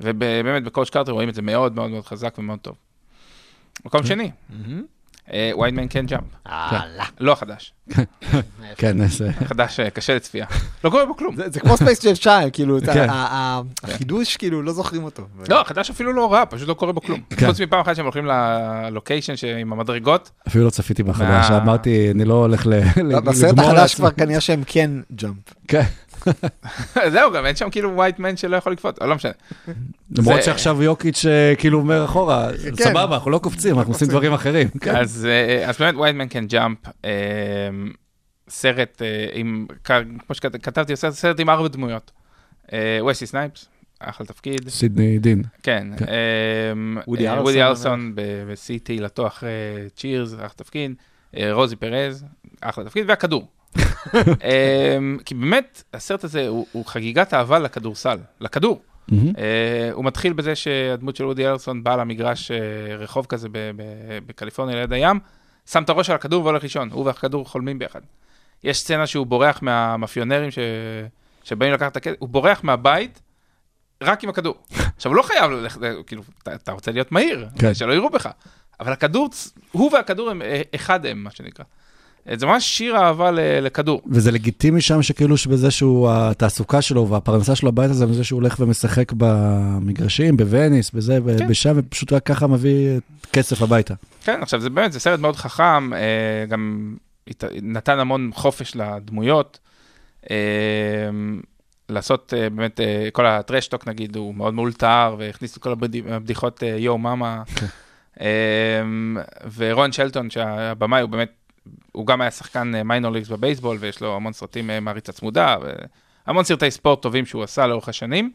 ובאמת בקואוצ' קארטר רואים את זה מאוד מאוד מאוד חזק ומאוד טוב. מקום שני, ווייד מן קן ג'אמפ,
הלאה.
לא החדש,
כן, זה...
החדש אה, קשה לצפייה. לא קורה בו כלום.
זה כמו Space Jam 2, כאילו,
כן.
החדש, כאילו, לא זוכרים אותו.
לא, החדש אפילו לא רע, פשוט לא קורה בו כלום.
כן.
חוץ מפעם אחת שהם הולכים ללוקיישן עם המדרגות,
אפילו לא צפיתי בחדש? אמרתי, אני לא הולך ל...
לא,
ל-
בסרט
לגמור
החדש
לעצמי.
כבר כנראה שהם can jump.
כן.
זהו, גם אין שם כאילו white man שלא יכול לקפוץ, לא משנה.
למרות שעכשיו יוקיץ' אה, כאילו אומר אחורה,
כן.
סבבה, אנחנו לא קופצים, אנחנו עושים דברים אחרים. כן.
אז אה, אז באמת ווייט מן קן ג'אמפ, סרט אה, עם, כמו שכתבתי, סרט עם ארבע דמויות. ווסלי סנייפס, אחלה תפקיד,
סידני דין.
כן.
כן. וודי
הארלסון, בשיא תהילתו אחרי Cheers, אחלה תפקיד. רוזי פרז, אחלה תפקיד, והכדור. אה, כי באמת, הסרט הזה הוא הוא חגיגת אהבה לכדורסל, לכדור. Uh, הוא מתחיל בזה שהדמות של אודי ארלסון באה למגרש uh, רחוב כזה ב- ב- בקליפורניה ליד הים, שם את הראש על הכדור והולך לישון, הוא והכדור חולמים ביחד. יש סצנה שהוא בורח מהמאפיונרים ש... שבאים לקחת את הכסף, הוא בורח מהבית רק עם הכדור. עכשיו, הוא לא חייב ללכת, כאילו, אתה, אתה רוצה להיות מהיר,
כן.
שלא יראו בך. אבל הכדור, הוא והכדור הם אה, אחד הם, מה שנקרא. זה ממש שיר אהבה לכדור.
וזה לגיטימי שם שכאילו שבזה שהוא, התעסוקה שלו והפרנסה שלו הביתה זה מזה שהוא הולך ומשחק במגרשים, בווניס, בזה,
כן.
בשם, ופשוט רק ככה מביא כסף הביתה.
כן, עכשיו זה באמת, זה סרט מאוד חכם, אה, גם נתן המון חופש לדמויות. אה, לעשות אה, באמת, כל הטרשטוק נגיד, הוא מאוד מאולתר, והכניס את כל הבדי- הבדיחות מאמה. אה, ורון שלטון, שהבמאי הוא באמת, הוא גם היה שחקן מיינור ליגס בבייסבול, ויש לו המון סרטים אה, מעריצה צמודה, והמון סרטי ספורט טובים שהוא עשה לאורך השנים.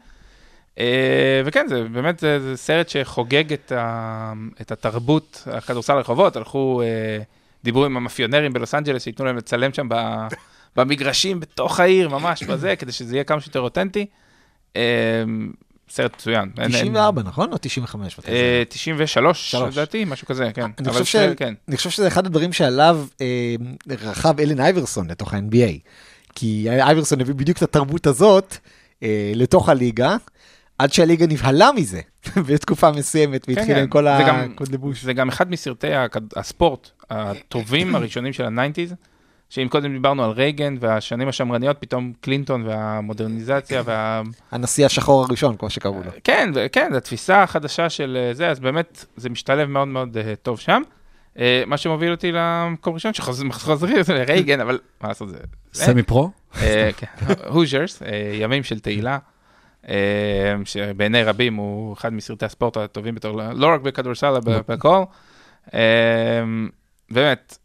אה, וכן, זה באמת, זה, זה סרט שחוגג את, ה, את התרבות, הכדורסל הרחובות, הלכו, אה, דיברו עם המאפיונרים בלוס אנג'לס, שייתנו להם לצלם שם במגרשים, בתוך העיר, ממש בזה, כדי שזה יהיה כמה שיותר אותנטי. אה, סרט מצוין. אין- אין-
94, נכון? או 95? מתי זה?
אה, 93,
שלוש.
לדעתי, משהו כזה, כן.
אני
אבל
חושב, ש...
כן.
אני חושב שזה אחד הדברים שעליו אה, רכב אלן אייברסון לתוך ה-NBA. כי אייברסון הביא בדיוק את התרבות הזאת אה, לתוך הליגה, עד שהליגה נבהלה מזה בתקופה מסוימת והתחילה
כן,
עם כל
זה גם-
הקוד לבוש.
זה גם אחד מסרטי הספורט הטובים הראשונים של ה nineties, שאם קודם דיברנו על רייגן והשנים השמרניות, פתאום קלינטון והמודרניזציה וה...
הנשיא השחור הראשון, כמו שקראו לו.
כן, כן, זו התפיסה החדשה של אה, זה, אז באמת זה משתלב מאוד מאוד אה, טוב שם. אה, מה שמוביל אותי למקום ראשון, שחוזרים לרייגן, אבל מה לעשות זה...
סמי פרו?
כן, הוז'רס, ימים של תהילה, שבעיני רבים הוא אחד מסרטי הספורט הטובים בתור, לא רק בכדורסל, אלא בכל. באמת,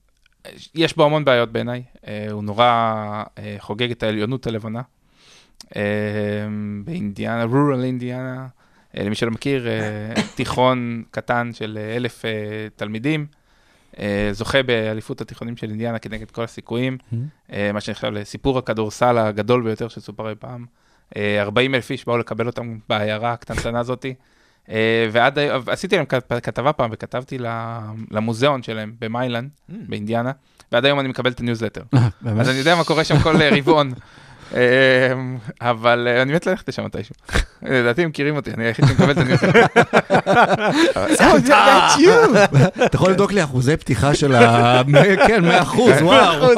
יש בו המון בעיות בעיניי, אה, הוא נורא אה, חוגג את העליונות הלבנה. אה, באינדיאנה, רורל אינדיאנה, אה, למי שלא מכיר, אה, תיכון קטן של אה, אלף אה, תלמידים, אה, זוכה באליפות התיכונים של אינדיאנה כנגד כל הסיכויים. אה, מה שנחשב לסיפור הכדורסל הגדול ביותר שסופר אי פעם. אה, 40 אלף איש באו לקבל אותם בעיירה הקטנטנה הזאתי. אה, ועד היום, עשיתי להם כת- כתבה פעם וכתבתי למוזיאון שלהם במיילנד, באינדיאנה, ועד היום אני מקבל את הניוזלטר.
באמת?
אז אני יודע מה קורה שם כל אה, רבעון. אה, אבל אה, אני מת ללכת לשם מתישהו. לדעתי הם מכירים אותי, אני היחיד שמקבל את הניוזלטר.
אתה יכול לבדוק לי אחוזי פתיחה של ה... כן, 100 אחוז, וואו.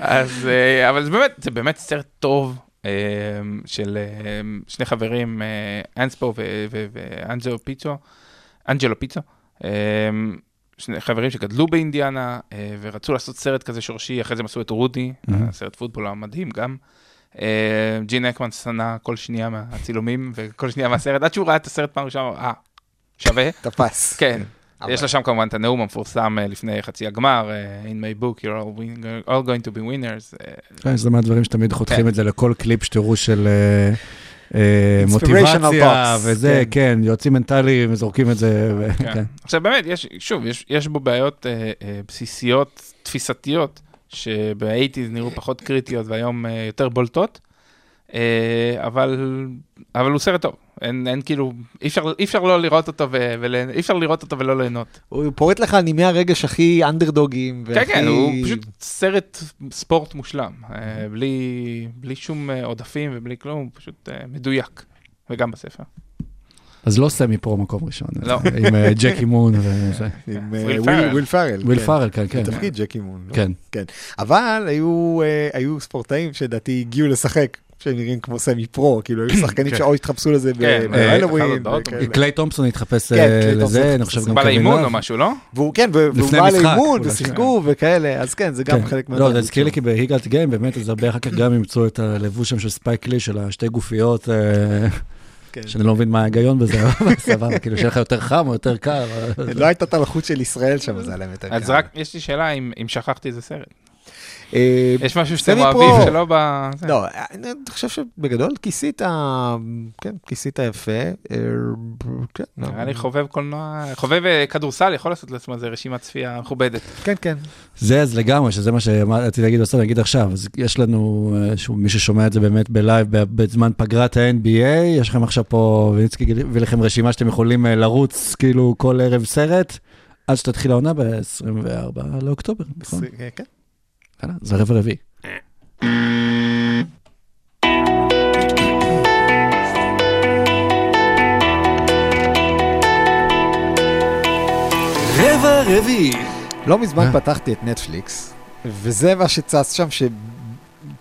אז, אה, אבל זה באמת, זה באמת סרט טוב אה, של אה, שני חברים, אה, אנספו ואנג'לו פיצו, אנג'לו פיצו, אה, שני חברים שגדלו באינדיאנה אה, ורצו לעשות סרט כזה שורשי, אחרי זה הם עשו את רודי,
Mhm.
סרט פוטבול המדהים גם. ג'ין אקמן שנא כל שנייה מהצילומים וכל שנייה מהסרט, עד שהוא ראה את הסרט פעם ראשונה, אה, שווה.
תפס.
כן,
אבל-
יש לו שם כמובן את הנאום המפורסם אה, לפני חצי הגמר, אה, In my book, you're all, win- all going to be winners. אה,
כן, זה מהדברים שתמיד חותכים
כן.
את זה לכל קליפ שתראו של מוטיבציה
talks,
וזה,
כן.
כן, יועצים מנטליים, זורקים את זה, ו-
כן.
כן.
עכשיו באמת, יש, שוב, יש, יש בו בעיות בסיסיות, תפיסתיות, שב-80's נראו פחות קריטיות והיום יותר בולטות. אה, אבל, אבל הוא סרט טוב, אין, אין כאילו, אי אפשר, אי אפשר לא לראות אותו, ו, ולה, אי אפשר לראות אותו ולא ליהנות.
הוא פורט לך נימי הרגש הכי אנדרדוגים.
כן,
והכי-
כן, הוא פשוט סרט ספורט מושלם, אה, בלי, בלי שום אה, עודפים ובלי כלום, הוא פשוט מדויק, וגם בספר.
אז לא סמי פרו מקום ראשון.
לא.
עם ג'קי מון וזה.
עם
וויל פארל.
וויל פארל. כן.
פארל, כן, כן.
בתפקיד ג'קי מון. לא?
כן.
כן. אבל היו, היו ספורטאים שלדעתי הגיעו לשחק, שהם נראים כמו סמי פרו, כאילו היו שחקנים
כן.
שאו התחפשו לזה
כן,
בהלווין.
אה.
קליי תומפסון התחפש
כן,
אה, לזה, אני חושב. גם
בא לאימון. או משהו, לא?
והוא כן, והוא בא לאימון. ושיחקו וכאלה, אז כן, זה גם. חלק
לא, זה הזכיר לי. כי ב-He Got Game, באמת, אז הרבה אחר כך גם ימצאו את הלבוש שם של ספייק לי, של השתי גופיות, אה. שאני לא מבין מה ההיגיון בזה, אבל סבבה, כאילו שיהיה לך יותר חם או יותר קר.
לא הייתה את הלחות של ישראל שם, זה היה להם יותר
אז
קל.
רק, יש לי שאלה אם שכחתי איזה סרט.
אה,
יש משהו שאתם אוהבים
פרו.
שלא ב...
לא, אני חושב שבגדול כיסית, כן, כיסית יפה. אה, כן, לא.
נראה לי חובב קולנוע, חובב אה, כדורסל יכול לעשות לעצמו איזה רשימת צפייה מכובדת.
כן, כן.
זה אז לגמרי, שזה מה שרציתי להגיד בסוף, אני אגיד עכשיו. אז יש לנו, מי ששומע את זה באמת בלייב ב- בזמן פגרת ה-NBA, יש לכם עכשיו פה, ויצקי הביא לכם רשימה שאתם יכולים לרוץ כאילו כל ערב סרט, עד שתתחיל העונה ב-24 לאוקטובר, נכון?
כן.
יאללה, זה רבע רביעי.
רבע רביעי.
לא מזמן
אה?
פתחתי את נטפליקס, וזה מה שצץ שם,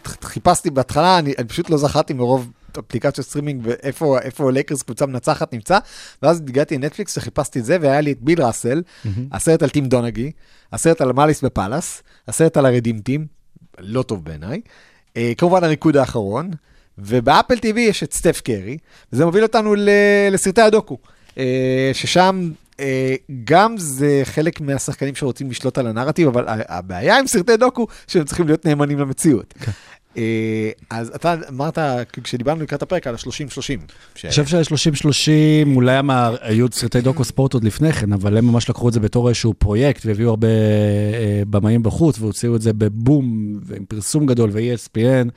שחיפשתי בהתחלה, אני, אני פשוט לא זכרתי מרוב אפליקציות סטרימינג ואיפה איפה לייקרס קבוצה מנצחת נמצא, ואז הגעתי לנטפליקס וחיפשתי את זה, והיה לי את ביל ראסל, הסרט על טים דונהי, הסרט על Malice at the Palace, הסרט על ה-Redeem Team, לא טוב בעיניי, אה, כמובן הריקוד האחרון, וב-Apple TV יש את סטף קרי, וזה מוביל אותנו ל- לסרטי הדוקו, אה, ששם אה, גם זה חלק מהשחקנים שרוצים לשלוט על הנרטיב, אבל הבעיה עם סרטי דוקו, שהם צריכים להיות נאמנים למציאות. אה, אז אתה אמרת, כשדיברנו לקראת הפרק על ה-30-30.
אני חושב שה-30-30, אולי היו סרטי דוקו ספורט עוד לפני כן, אבל הם ממש לקחו את זה בתור איזשהו פרויקט, והביאו הרבה אה, במאים בחוץ, והוציאו את זה בבום, ועם פרסום גדול, ו-ESPN,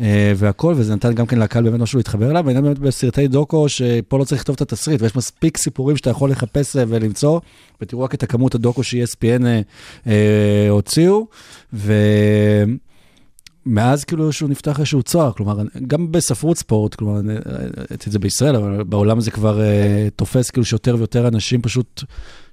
אה, והכל, וזה נתן גם כן לקהל באמת משהו להתחבר אליו, ועניין באמת בסרטי דוקו, שפה לא צריך לכתוב את התסריט, ויש מספיק סיפורים שאתה יכול לחפש ולמצוא, ותראו רק את הכמות הדוקו ש-ESPN הוציאו, ו... מאז כאילו שהוא נפתח איזשהו צוהר, כלומר, גם בספרות ספורט, כלומר, ראיתי את זה בישראל, אבל בעולם זה כבר uh, תופס כאילו שיותר ויותר אנשים פשוט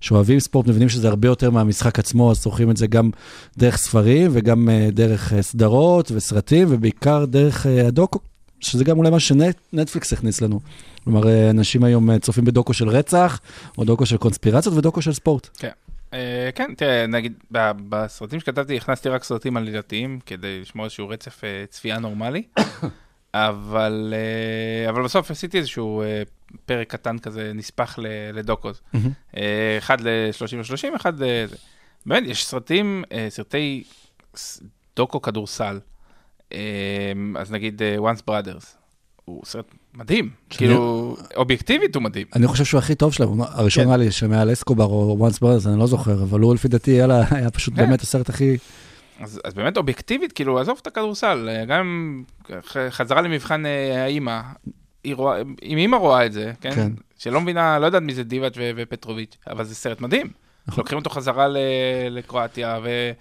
שאוהבים ספורט, מבינים שזה הרבה יותר מהמשחק עצמו, אז צורכים את זה גם דרך ספרים וגם uh, דרך uh, סדרות וסרטים, ובעיקר דרך uh, הדוקו, שזה גם אולי מה שנטפליקס הכניס לנו. כלומר, אנשים היום צופים בדוקו של רצח, או דוקו של קונספירציות ודוקו של ספורט.
אה, כן, תראה, נגיד, בסרטים שכתבתי, הכנסתי רק סרטים עלילתיים, כדי לשמור איזשהו רצף אה, צפייה נורמלי, אבל אה, אבל בסוף עשיתי איזשהו אה, פרק קטן כזה, נספח ל- לדוקוז. אה, אחד ל-30 ו-30, אחד ל... באמת, יש סרטים, אה, סרטי דוקו כדורסל, אה, אז נגיד אה, Once Brothers, הוא סרט מדהים, כאילו, אובייקטיבית הוא מדהים.
אני חושב שהוא הכי טוב שלהם, הראשון
כן.
נראה לי שמעל אסקובר או once brothers, אני לא זוכר, אבל הוא לפי דעתי היה היה פשוט
כן.
באמת הסרט הכי...
אז, באמת אובייקטיבית, כאילו, עזוב את הכדורסל, אה, גם חזרה למבחן אה, האימא, אם אימא רואה את זה, כן?
כן.
כן. שלא מבינה, לא יודעת מי זה דיבאץ' ופטרוביץ', אבל זה סרט מדהים.
נכון.
לוקחים אותו חזרה לקרואטיה, ו...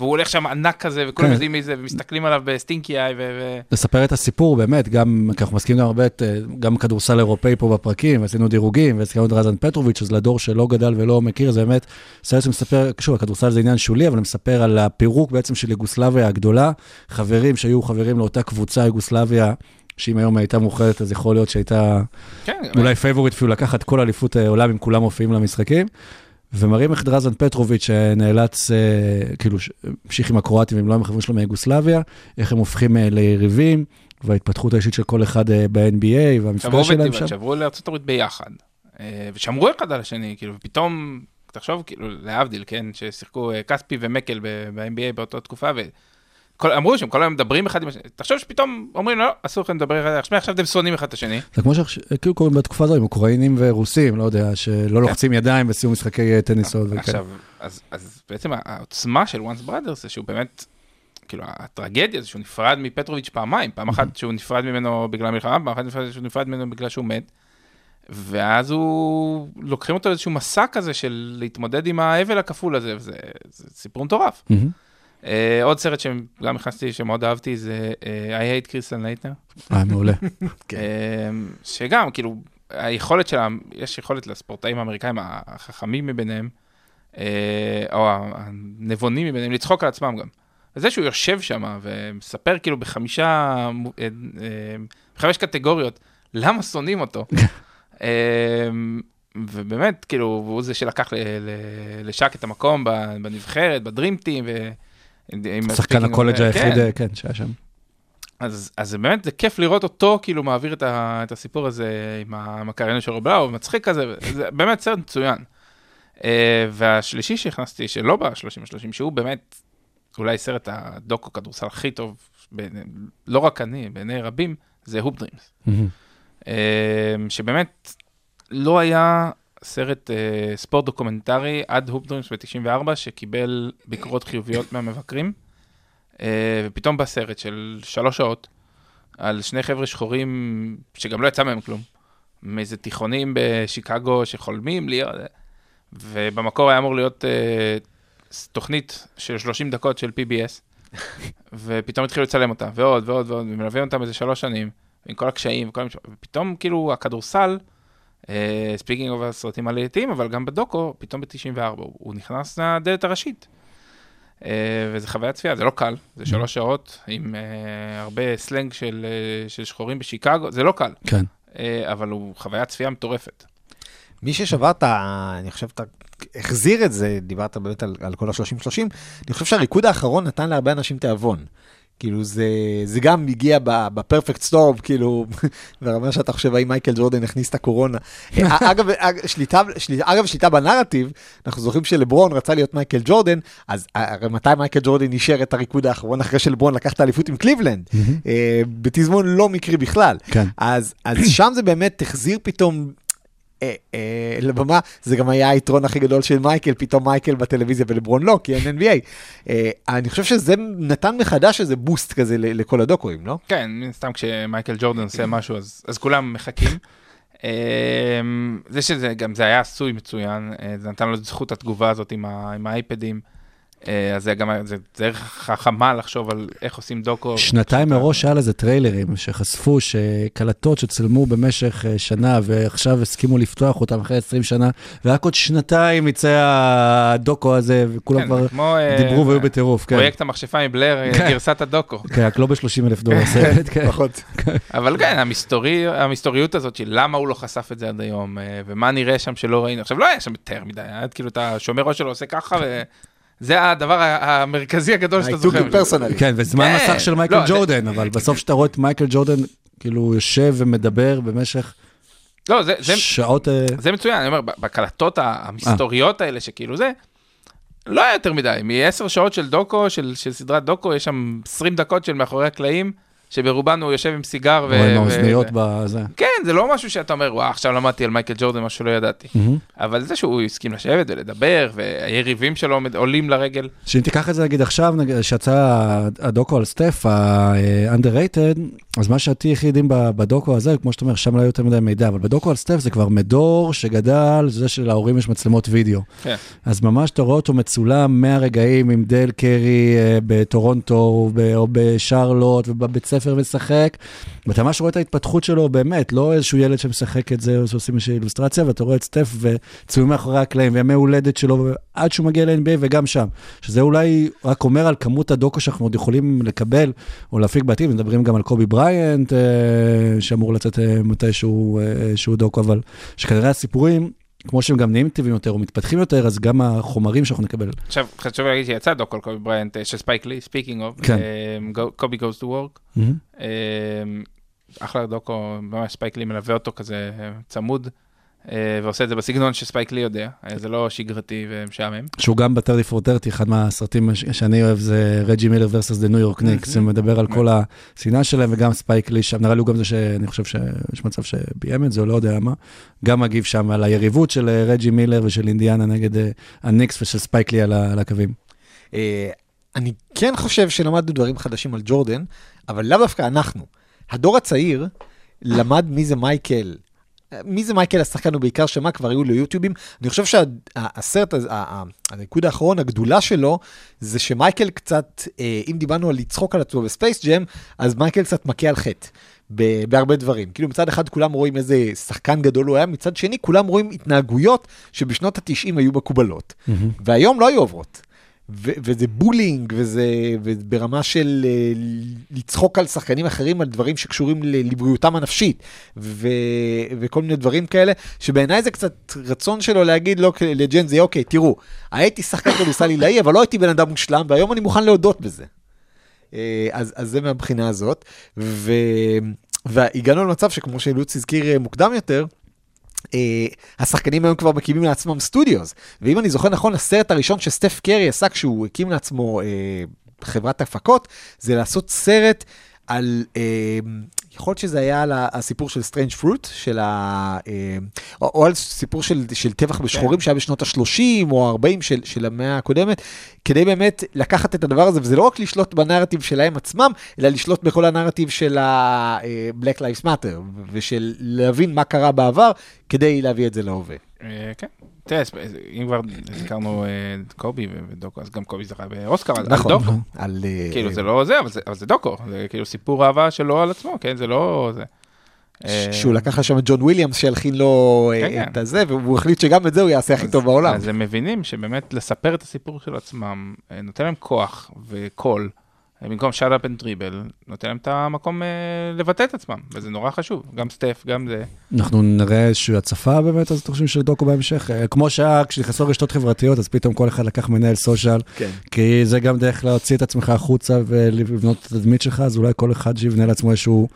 והוא הולך שם ענק כזה, וכולם
כן.
יודעים מי זה, ומסתכלים עליו ב-stink eye, ו... ו...
לספר את הסיפור באמת, גם, כי אנחנו מסכימים גם הרבה, את, אה, גם כדורסל אירופאי פה בפרקים, ועשינו דירוגים, והזכרנו את דראזן פטרוביץ', אז לדור שלא גדל ולא מכיר, זה באמת סרט שמספר, שוב, הכדורסל זה עניין שולי, אבל מספר על הפירוק בעצם של יוגוסלביה הגדולה, חברים שהיו חברים לאותה קבוצה יוגוסלביה, שאם היום הייתה מאוחדת, אז יכול להיות שהייתה
כן,
אולי פייבוריט אפילו לקחת כל אליפות העולם אם כולם מופיעים למשחקים. ומראים איך דרזן פטרוביץ' שנאלץ, אה, כאילו, המשיך עם הקרואטים, הם לא עם החברים שלו מיוגוסלביה, איך הם הופכים אה, ליריבים, וההתפתחות האישית של כל אחד אה, ב-NBA, והמפגש שלהם שם.
שעברו לארה"ב ביחד, אה, ושמרו אחד על השני, כאילו, ופתאום, תחשוב, כאילו, להבדיל, כן, ששיחקו אה, כספי ומקל ב-NBA באותה תקופה, ואמרו שהם כל היום מדברים אחד עם השני, תחשוב שפתאום אומרים, לא, אסור לכם לדבר אחד, עכשיו עכשיו אתם שונאים אחד את השני.
זה כמו שכאילו קוראים בתקופה הזו עם אוקראינים ורוסים, לא יודע, שלא לוחצים ידיים בסיום משחקי אה, טניס עוד וכאלה.
עכשיו, אז, אז בעצם העוצמה של once brothers זה שהוא באמת, כאילו, הטרגדיה זה שהוא נפרד מפטרוביץ' פעמיים, פעם אחת שהוא נפרד ממנו בגלל המלחמה, פעם אחת שהוא נפרד ממנו בגלל שהוא מת. ואז הוא, לוקחים אותו לאיזשהו מסע כזה של להתמודד עם האבל הכפול הזה, וזה זה סיפור מטורף.
מהמם.
אה, עוד סרט שגם נכנסתי, שמאוד אהבתי, זה אה, I hate כריסטיאן לייטנר.
אה, מעולה.
כן.
אה, שגם, כאילו, היכולת שלהם, יש יכולת לספורטאים האמריקאים החכמים מביניהם, אה, או הנבונים מביניהם, לצחוק על עצמם גם. וזה שהוא יושב שם ומספר כאילו בחמישה, בחמש קטגוריות, למה שונאים אותו. ובאמת, כאילו, הוא זה שלקח לשק את המקום ב- בנבחרת, בדרים טים. ו-
שחקן הקולג'
כן.
היחיד, אה, כן, שהיה שם.
אז, אז באמת, זה כיף לראות אותו כאילו מעביר את, ה, את הסיפור הזה עם, ה, עם הקריינות של רובלאו, מצחיק כזה, זה באמת סרט מצוין. אה, והשלישי שהכנסתי, שלא ב-30-30, שהוא באמת אולי סרט הדוקו כדורסל הכי טוב, בעיני, לא רק אני, בעיני רבים, זה Hoop
Dreams.
אה, שבאמת לא היה סרט אה, ספורט דוקומנטרי עד Hoop Dreams ב-94, שקיבל ביקורות חיוביות מהמבקרים. אה, ופתאום בא סרט של שלוש שעות על שני חבר'ה שחורים, שגם לא יצא מהם כלום, מאיזה תיכונים בשיקגו שחולמים להיות, ובמקור היה אמור להיות אה, תוכנית של 30 דקות של PBS, ופתאום התחילו לצלם אותה, ועוד ועוד ועוד, ומלווים אותם איזה שלוש שנים, עם כל הקשיים, וכל ופתאום כאילו הכדורסל, speaking of הסרטים הלעיתים, אבל גם בדוקו, פתאום ב-94, הוא, הוא נכנס לדלת הראשית. אה, וזה חוויית צפייה, זה לא קל, זה שלוש שעות עם אה, הרבה סלנג של, אה, של שחורים בשיקגו, זה לא קל,
כן.
אה, אבל הוא חוויית צפייה מטורפת.
מי ששבר את ה... אני חושב, אתה החזיר את זה, דיברת באמת על, על כל ה-30-30, אני חושב שהריקוד האחרון נתן להרבה אנשים תיאבון. כאילו זה, זה גם הגיע ב-perfect storm, כאילו, ברמה שאתה חושב האם מייקל ג'ורדן הכניס את הקורונה. אה, אגב, אג- שליטה, שליטה, אגב, שליטה בנרטיב, אנחנו זוכרים שלברון רצה להיות מייקל ג'ורדן, אז אה, הרי מתי מייקל ג'ורדן אישר את הריקוד האחרון אחרי שלברון לקח את האליפות עם קליבלנד? אה, בתזמון לא מקרי בכלל.
כן.
אז, אז שם זה באמת החזיר פתאום אה, אה, לבמה, זה גם היה היתרון הכי גדול של מייקל, פתאום מייקל בטלוויזיה ולברון לא, כי אין NBA. אה, אני חושב שזה נתן מחדש איזה בוסט כזה לכל הדוקואים, לא?
כן, מן הסתם כשמייקל ג'ורדן עושה משהו, אז, אז כולם מחכים. זה שזה גם, זה היה עשוי מצוין, זה נתן לו את זכות התגובה הזאת עם, ה, עם האייפדים. אה, אז זה גם, זה דרך חכמה לחשוב על איך עושים דוקו.
שנתיים מראש היה לזה טריילרים שחשפו שקלטות שצלמו במשך אה, שנה ועכשיו הסכימו לפתוח אותם אחרי 20 שנה, ורק עוד שנתיים יצא הדוקו הזה, וכולם
כן,
כבר
כמו, אה,
דיברו והיו בטירוף, כן.
פרויקט המכשפה מבלר, אה,
כן.
גרסת הדוקו.
כן, רק לא ב-30 אלף דולר סרט, כן.
פחות.
אבל כן, המסתורי, המסתוריות הזאת של למה הוא לא חשף את זה עד היום, אה, ומה נראה שם שלא ראינו. עכשיו, לא היה שם יותר מדי, היה כאילו את השומר ראש שלו עושה ככה, וזה הדבר המרכזי הגדול שאתה זוכר.
כן, וזמן
כן.
מסך של מייקל
לא, זה-
ג'ורדן, אבל בסוף שאתה רואה את מייקל ג'ורדן, כאילו יושב ומדבר במשך
לא, זה, זה,
שעות... אה,
זה מצוין, אני אומר, בקלטות ה- המסתוריות האלה שכאילו זה, לא היה יותר מדי, מ-10 שעות של דוקו, של, של סדרת דוקו, יש שם 20 דקות של מאחורי הקלעים, שברובן הוא יושב עם סיגר. ו-
רואה עם האוזניות בזה.
כן, זה לא משהו שאתה אומר, וואו, עכשיו למדתי על מייקל ג'ורדן, משהו שלא ידעתי.
מהמם.
אבל זה שהוא הסכים לשבת ולדבר, והיריבים שלו עולים לרגל.
שאם תיקח את זה נגיד עכשיו, שיצא הדוקו על סטף, ה-underrated, אז מה שאותי הכי בדוקו הזה, כמו שאתה אומר, שם לא היה יותר מדי מידע, אבל בדוקו על סטף זה כבר מדור שגדל, זה שלהורים יש מצלמות וידאו.
כן.
אז ממש אתה רואה אותו מצולם מהרגעים עם דל קרי אה, בטורונטו או בשרלוט ובבית ספר משחק, ואתה ממש רואה את ההתפתחות שלו באמת, לא איזשהו ילד שמשחק את זה או שעושים איזושהי אילוסטרציה, ואתה רואה את סטף וצילומים מאחורי הקלעים וימי הולדת שלו עד שהוא מגיע ל-NBA וגם שם. שזה אולי רק אומר על כמות הדוקו שאנחנו עוד יכולים לקבל או להפיק בעתיד, מדברים גם על קובי אה, שאמור לצאת אה, מתישהו אה, שהוא דוקו, אבל שכנראה הסיפורים, כמו שהם גם נהיים טבעיים יותר או מתפתחים יותר, אז גם החומרים שאנחנו נקבל.
עכשיו, חשוב להגיד שיצא דוקו על קובי בריינט, של ספייק לי, speaking of,
כן.
קובי goes to
work.
אחלה דוקו, ממש ספייק לי מלווה אותו כזה צמוד, ועושה את זה בסגנון שספייק לי יודע, אה, זה לא שגרתי ומשעמם.
שהוא גם ב-30 for 30, אחד מהסרטים שאני אוהב זה רג'י מילר versus the New York Knicks, שמדבר על כל השנאה שלהם, וגם ספייק לי שם, נראה לי הוא גם זה שאני חושב שיש מצב שביים את זה, או לא יודע מה, גם מגיב שם על היריבות של אה, רג'י מילר ושל אינדיאנה נגד אה, הניקס ושל ספייק לי על הקווים.
אה, אני כן חושב שלמדנו דברים חדשים על ג'ורדן, אבל לאו דווקא אנחנו. הדור הצעיר למד מי זה מייקל. מי זה מייקל השחקן הוא בעיקר שמע, כבר היו לו יוטיובים. אני חושב שהסרט, הריקוד האחרון, הגדולה שלו, זה שמייקל קצת, אה, אם דיברנו על לצחוק על עצמו בספייס ג'ם, אז מייקל קצת מכה על חטא. בהרבה דברים. כאילו מצד אחד כולם רואים איזה שחקן גדול הוא היה, מצד שני כולם רואים התנהגויות שבשנות ה-90 היו מקובלות, והיום לא היו עוברות. ו- וזה בולינג, וזה ברמה של אה, לצחוק על שחקנים אחרים, על דברים שקשורים ל- לבריאותם הנפשית, ו- וכל מיני דברים כאלה, שבעיניי זה קצת רצון שלו להגיד לו, כ- לג'ן זה, אוקיי, תראו, הייתי שחקן כדורסל עילאי, אבל לא הייתי בן אדם מושלם, והיום אני מוכן להודות בזה. אה, אז, אז זה מהבחינה הזאת, ו... והגענו למצב שכמו שלוץ הזכיר אה, מוקדם יותר, אה, השחקנים היום כבר מקימים לעצמם studios, ואם אני זוכר נכון, הסרט הראשון שסטף קרי עשה כשהוא הקים לעצמו אה, חברת הפקות, זה לעשות סרט על, אה, יכול להיות שזה היה על הסיפור של Strange Fruit, של ה... אה, או, או על סיפור של, של טבח בשחורים שהיה בשנות ה-30 או ה-40 של, של המאה הקודמת, כדי באמת לקחת את הדבר הזה, וזה לא רק לשלוט בנרטיב שלהם עצמם, אלא לשלוט בכל הנרטיב של ה-Black Lives Matter, ושל להבין מה קרה בעבר, כדי להביא את זה להווה.
אה, כן. תראה, אם כבר הזכרנו אה, את קובי ו- ודוקו, אז גם קובי זכה באוסקר על
נכון,
דוקו.
על... אה,
כאילו זה לא זה, אבל זה- דוקו, זה כאילו סיפור אהבה שלו על עצמו, כן? זה לא זה. אה,
שהוא לקח לשם את ג'ון וויליאמס שהלחין לו אה,
כן,
את
כן.
הזה, והוא החליט שגם את זה הוא יעשה הכי טוב בעולם.
אז הם מבינים שבאמת לספר את הסיפור של עצמם, אה, נותן להם כוח וקול, אה, במקום shut up and dribble, נותן להם את המקום אה, לבטא את עצמם, וזה נורא חשוב, גם סטף, גם זה.
אנחנו נראה איזושהי הצפה באמת, אז אתם חושבים של דוקו בהמשך? אה, כמו שהיה, כשנכנסו רשתות חברתיות, אז פתאום כל אחד לקח מנהל social,
כן.
כי זה גם דרך להוציא את עצמך החוצה ולבנות את התדמית שלך, אז אולי כל אחד שיבנה לעצמו איזשהו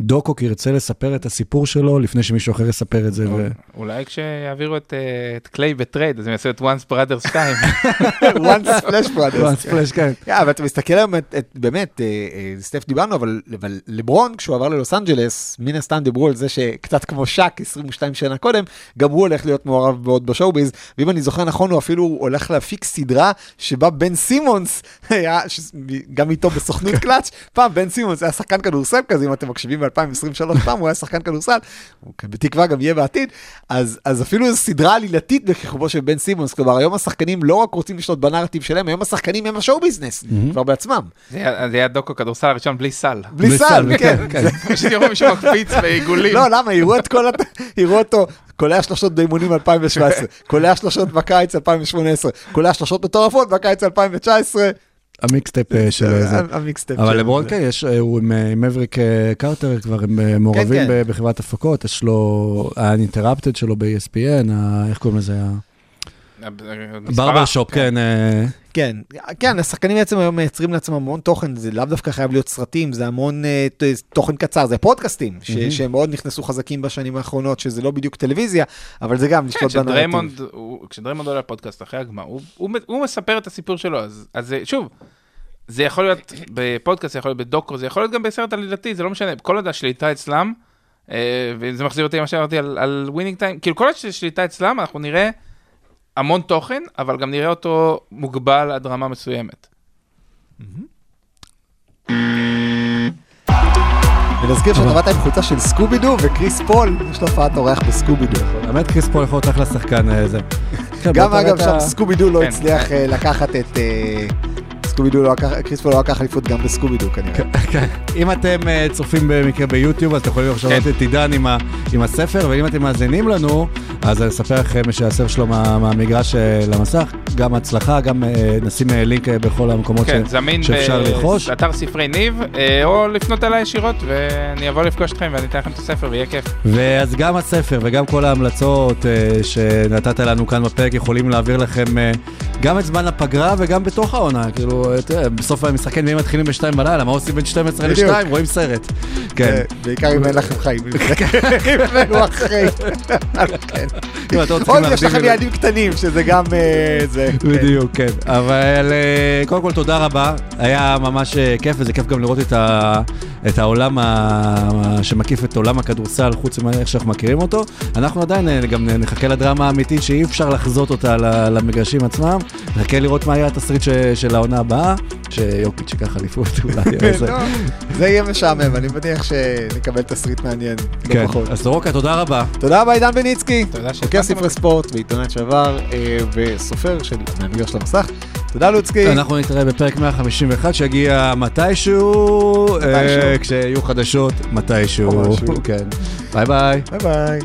דוקו, כי ירצה לספר את הסיפור שלו לפני שמישהו אחר יספר את זה. ו...
אולי כשיעבירו את, אה, את קליי ב trade, אז הם יעשו את once brothers 2.
once flash brothers.
פלאש, כן.
כן, אבל אתה מסתכל היום, את- את- באמת, אה, אה, סטף דיברנו, אבל אבל לברון, כשהוא עבר ללוס אנג'לס, מן הסתם דיברו על זה שקצת כמו שק, 22 שנה קודם, גם הוא הולך להיות מעורב מאוד בשואו-ביז, ואם אני זוכר נכון, הוא אפילו הולך להפיק סדרה שבה בן סימונס היה, ש- גם איתו בסוכנות קלאץ', פעם בן סימונס היה שחקן כדורסל כזה, אם אתם מקשיבים ב-2023, פעם הוא היה שחקן כדורסל, בתקווה גם יהיה בעתיד, אז, אז אפילו זו סדרה עלילתית בכיכובו של בן סימונס, כלומר היום השחקנים לא רק רוצים לשלוט בנרטיב שלהם, היום השחקנים הם ה show business, כבר בעצמם.
זה היה- זה היה דוקו כדורסל הראשון בלי סל.
בלי
בלי
סל,
סל,
כן.
כן,
זה-
פשוט יראו מישהו מקפיץ בעיגולים.
לא, למה? יראו אותו קולע שלושות באימונים 2017, קולע שלושות בקיץ 2018, קולע שלושות מטורפות בקיץ 2019.
ה mixtape אה, של זה.
ה mixtape
אבל
של-
לברון כן, יש, אה, הוא עם אה, מבריק אה, קרטר, כבר הם אה, מעורבים
כן.
ב- בחברת הפקות, יש לו, האנינטרפטד שלו ב-ESPN, איך קוראים לזה? ברבר שופ, כן. אה,
כן, כן, השחקנים בעצם היום מייצרים לעצמם המון תוכן, זה לאו דווקא חייב להיות סרטים, זה המון אה, תוכן קצר, זה פודקאסטים, שהם מאוד נכנסו חזקים בשנים האחרונות, שזה לא בדיוק טלוויזיה, אבל זה גם
כן,
לשלוט בנרטיב.
כשדריימונד, כשדריימונד עולה לפודקאסט אחרי הגמר, הוא- מספר את הסיפור שלו, אז- שוב, זה יכול להיות בפודקאסט, זה יכול להיות בדוקו, זה יכול להיות גם בסרט עלילתי, זה לא משנה, כל עוד השליטה אצלם, אה, וזה מחזיר אותי למה שאמרתי על- על Winning Time, כאילו כל עוד השליטה אצלם, אנחנו נראה המון תוכן, אבל גם נראה אותו מוגבל עד רמה מסוימת.
ונזכיר שאתה באת עם חולצה של סקובידו, וקריס פול, יש לו הופעת אורח בסקובידו.
האמת, קריס פול יכול להיות אחלה שחקן אה, זה. כן,
גם אגב שם
ה-
סקובידו לא
כן.
הצליח אה, לקחת את... סקובידו לא לקח, קריס פול לא לקח אליפות גם בסקובידו כנראה.
כן. אם אתם אה, צופים במקרה ביוטיוב, אז אתם יכולים עכשיו
כן.
לראות את עידן עם הספר, ואם אתם מאזינים לנו, אז אני אספר לכם שהספר שלו מה- מהמגרש אה, למסך, גם הצלחה, גם אה, נשים לינק בכל המקומות
כן,
ש-
זמין
שאפשר לרכוש.
באתר ספרי ניב, או לפנות אליי ישירות, ואני אבוא לפגוש אתכם ואני אתן לכם את הספר ויהיה כיף.
ואז גם הספר וגם כל ההמלצות שנתת לנו כאן בפרק יכולים להעביר לכם גם את זמן הפגרה וגם בתוך העונה. כאילו, בסוף המשחקים נהיים מתחילים בשתיים בלילה, מה עושים בין 12
בדיוק.
ל-2? רואים סרט. כן.
אה, בעיקר אם אין לכם חיים. אם אחרי. כן.
אם אתם
או
צריכים
אם יש לכם ילדים קטנים, שזה גם אה, זה. כן.
בדיוק, כן. אבל אה, קודם כל תודה רבה, היה ממש אה, כיף, וזה כיף גם לראות את, ה, את העולם שמקיף את עולם הכדורסל, חוץ מאיך שאנחנו מכירים אותו. אנחנו עדיין גם נחכה לדרמה האמיתית שאי אפשר לחזות אותה למגרשים עצמם. נחכה לראות מה יהיה התסריט של העונה הבאה, שיוקיץ' ייקח אליפות אולי.
זה יהיה משעמם, אני מניח שנקבל תסריט מעניין,
כן,
לא פחות.
אז סורוקה, תודה רבה.
תודה רבה עידן בניצקי,
תודה
חוקר
שהזמנתם
ספרי. ספורט ועיתונאי שעבר אה, וסופר של מהמגרש למסך. תודה לוצקי.
אנחנו נתראה בפרק 151 שיגיע מתישהו, אה,
מתישהו.
כשיהיו חדשות, מתישהו. כן. ביי ביי.
ביי ביי.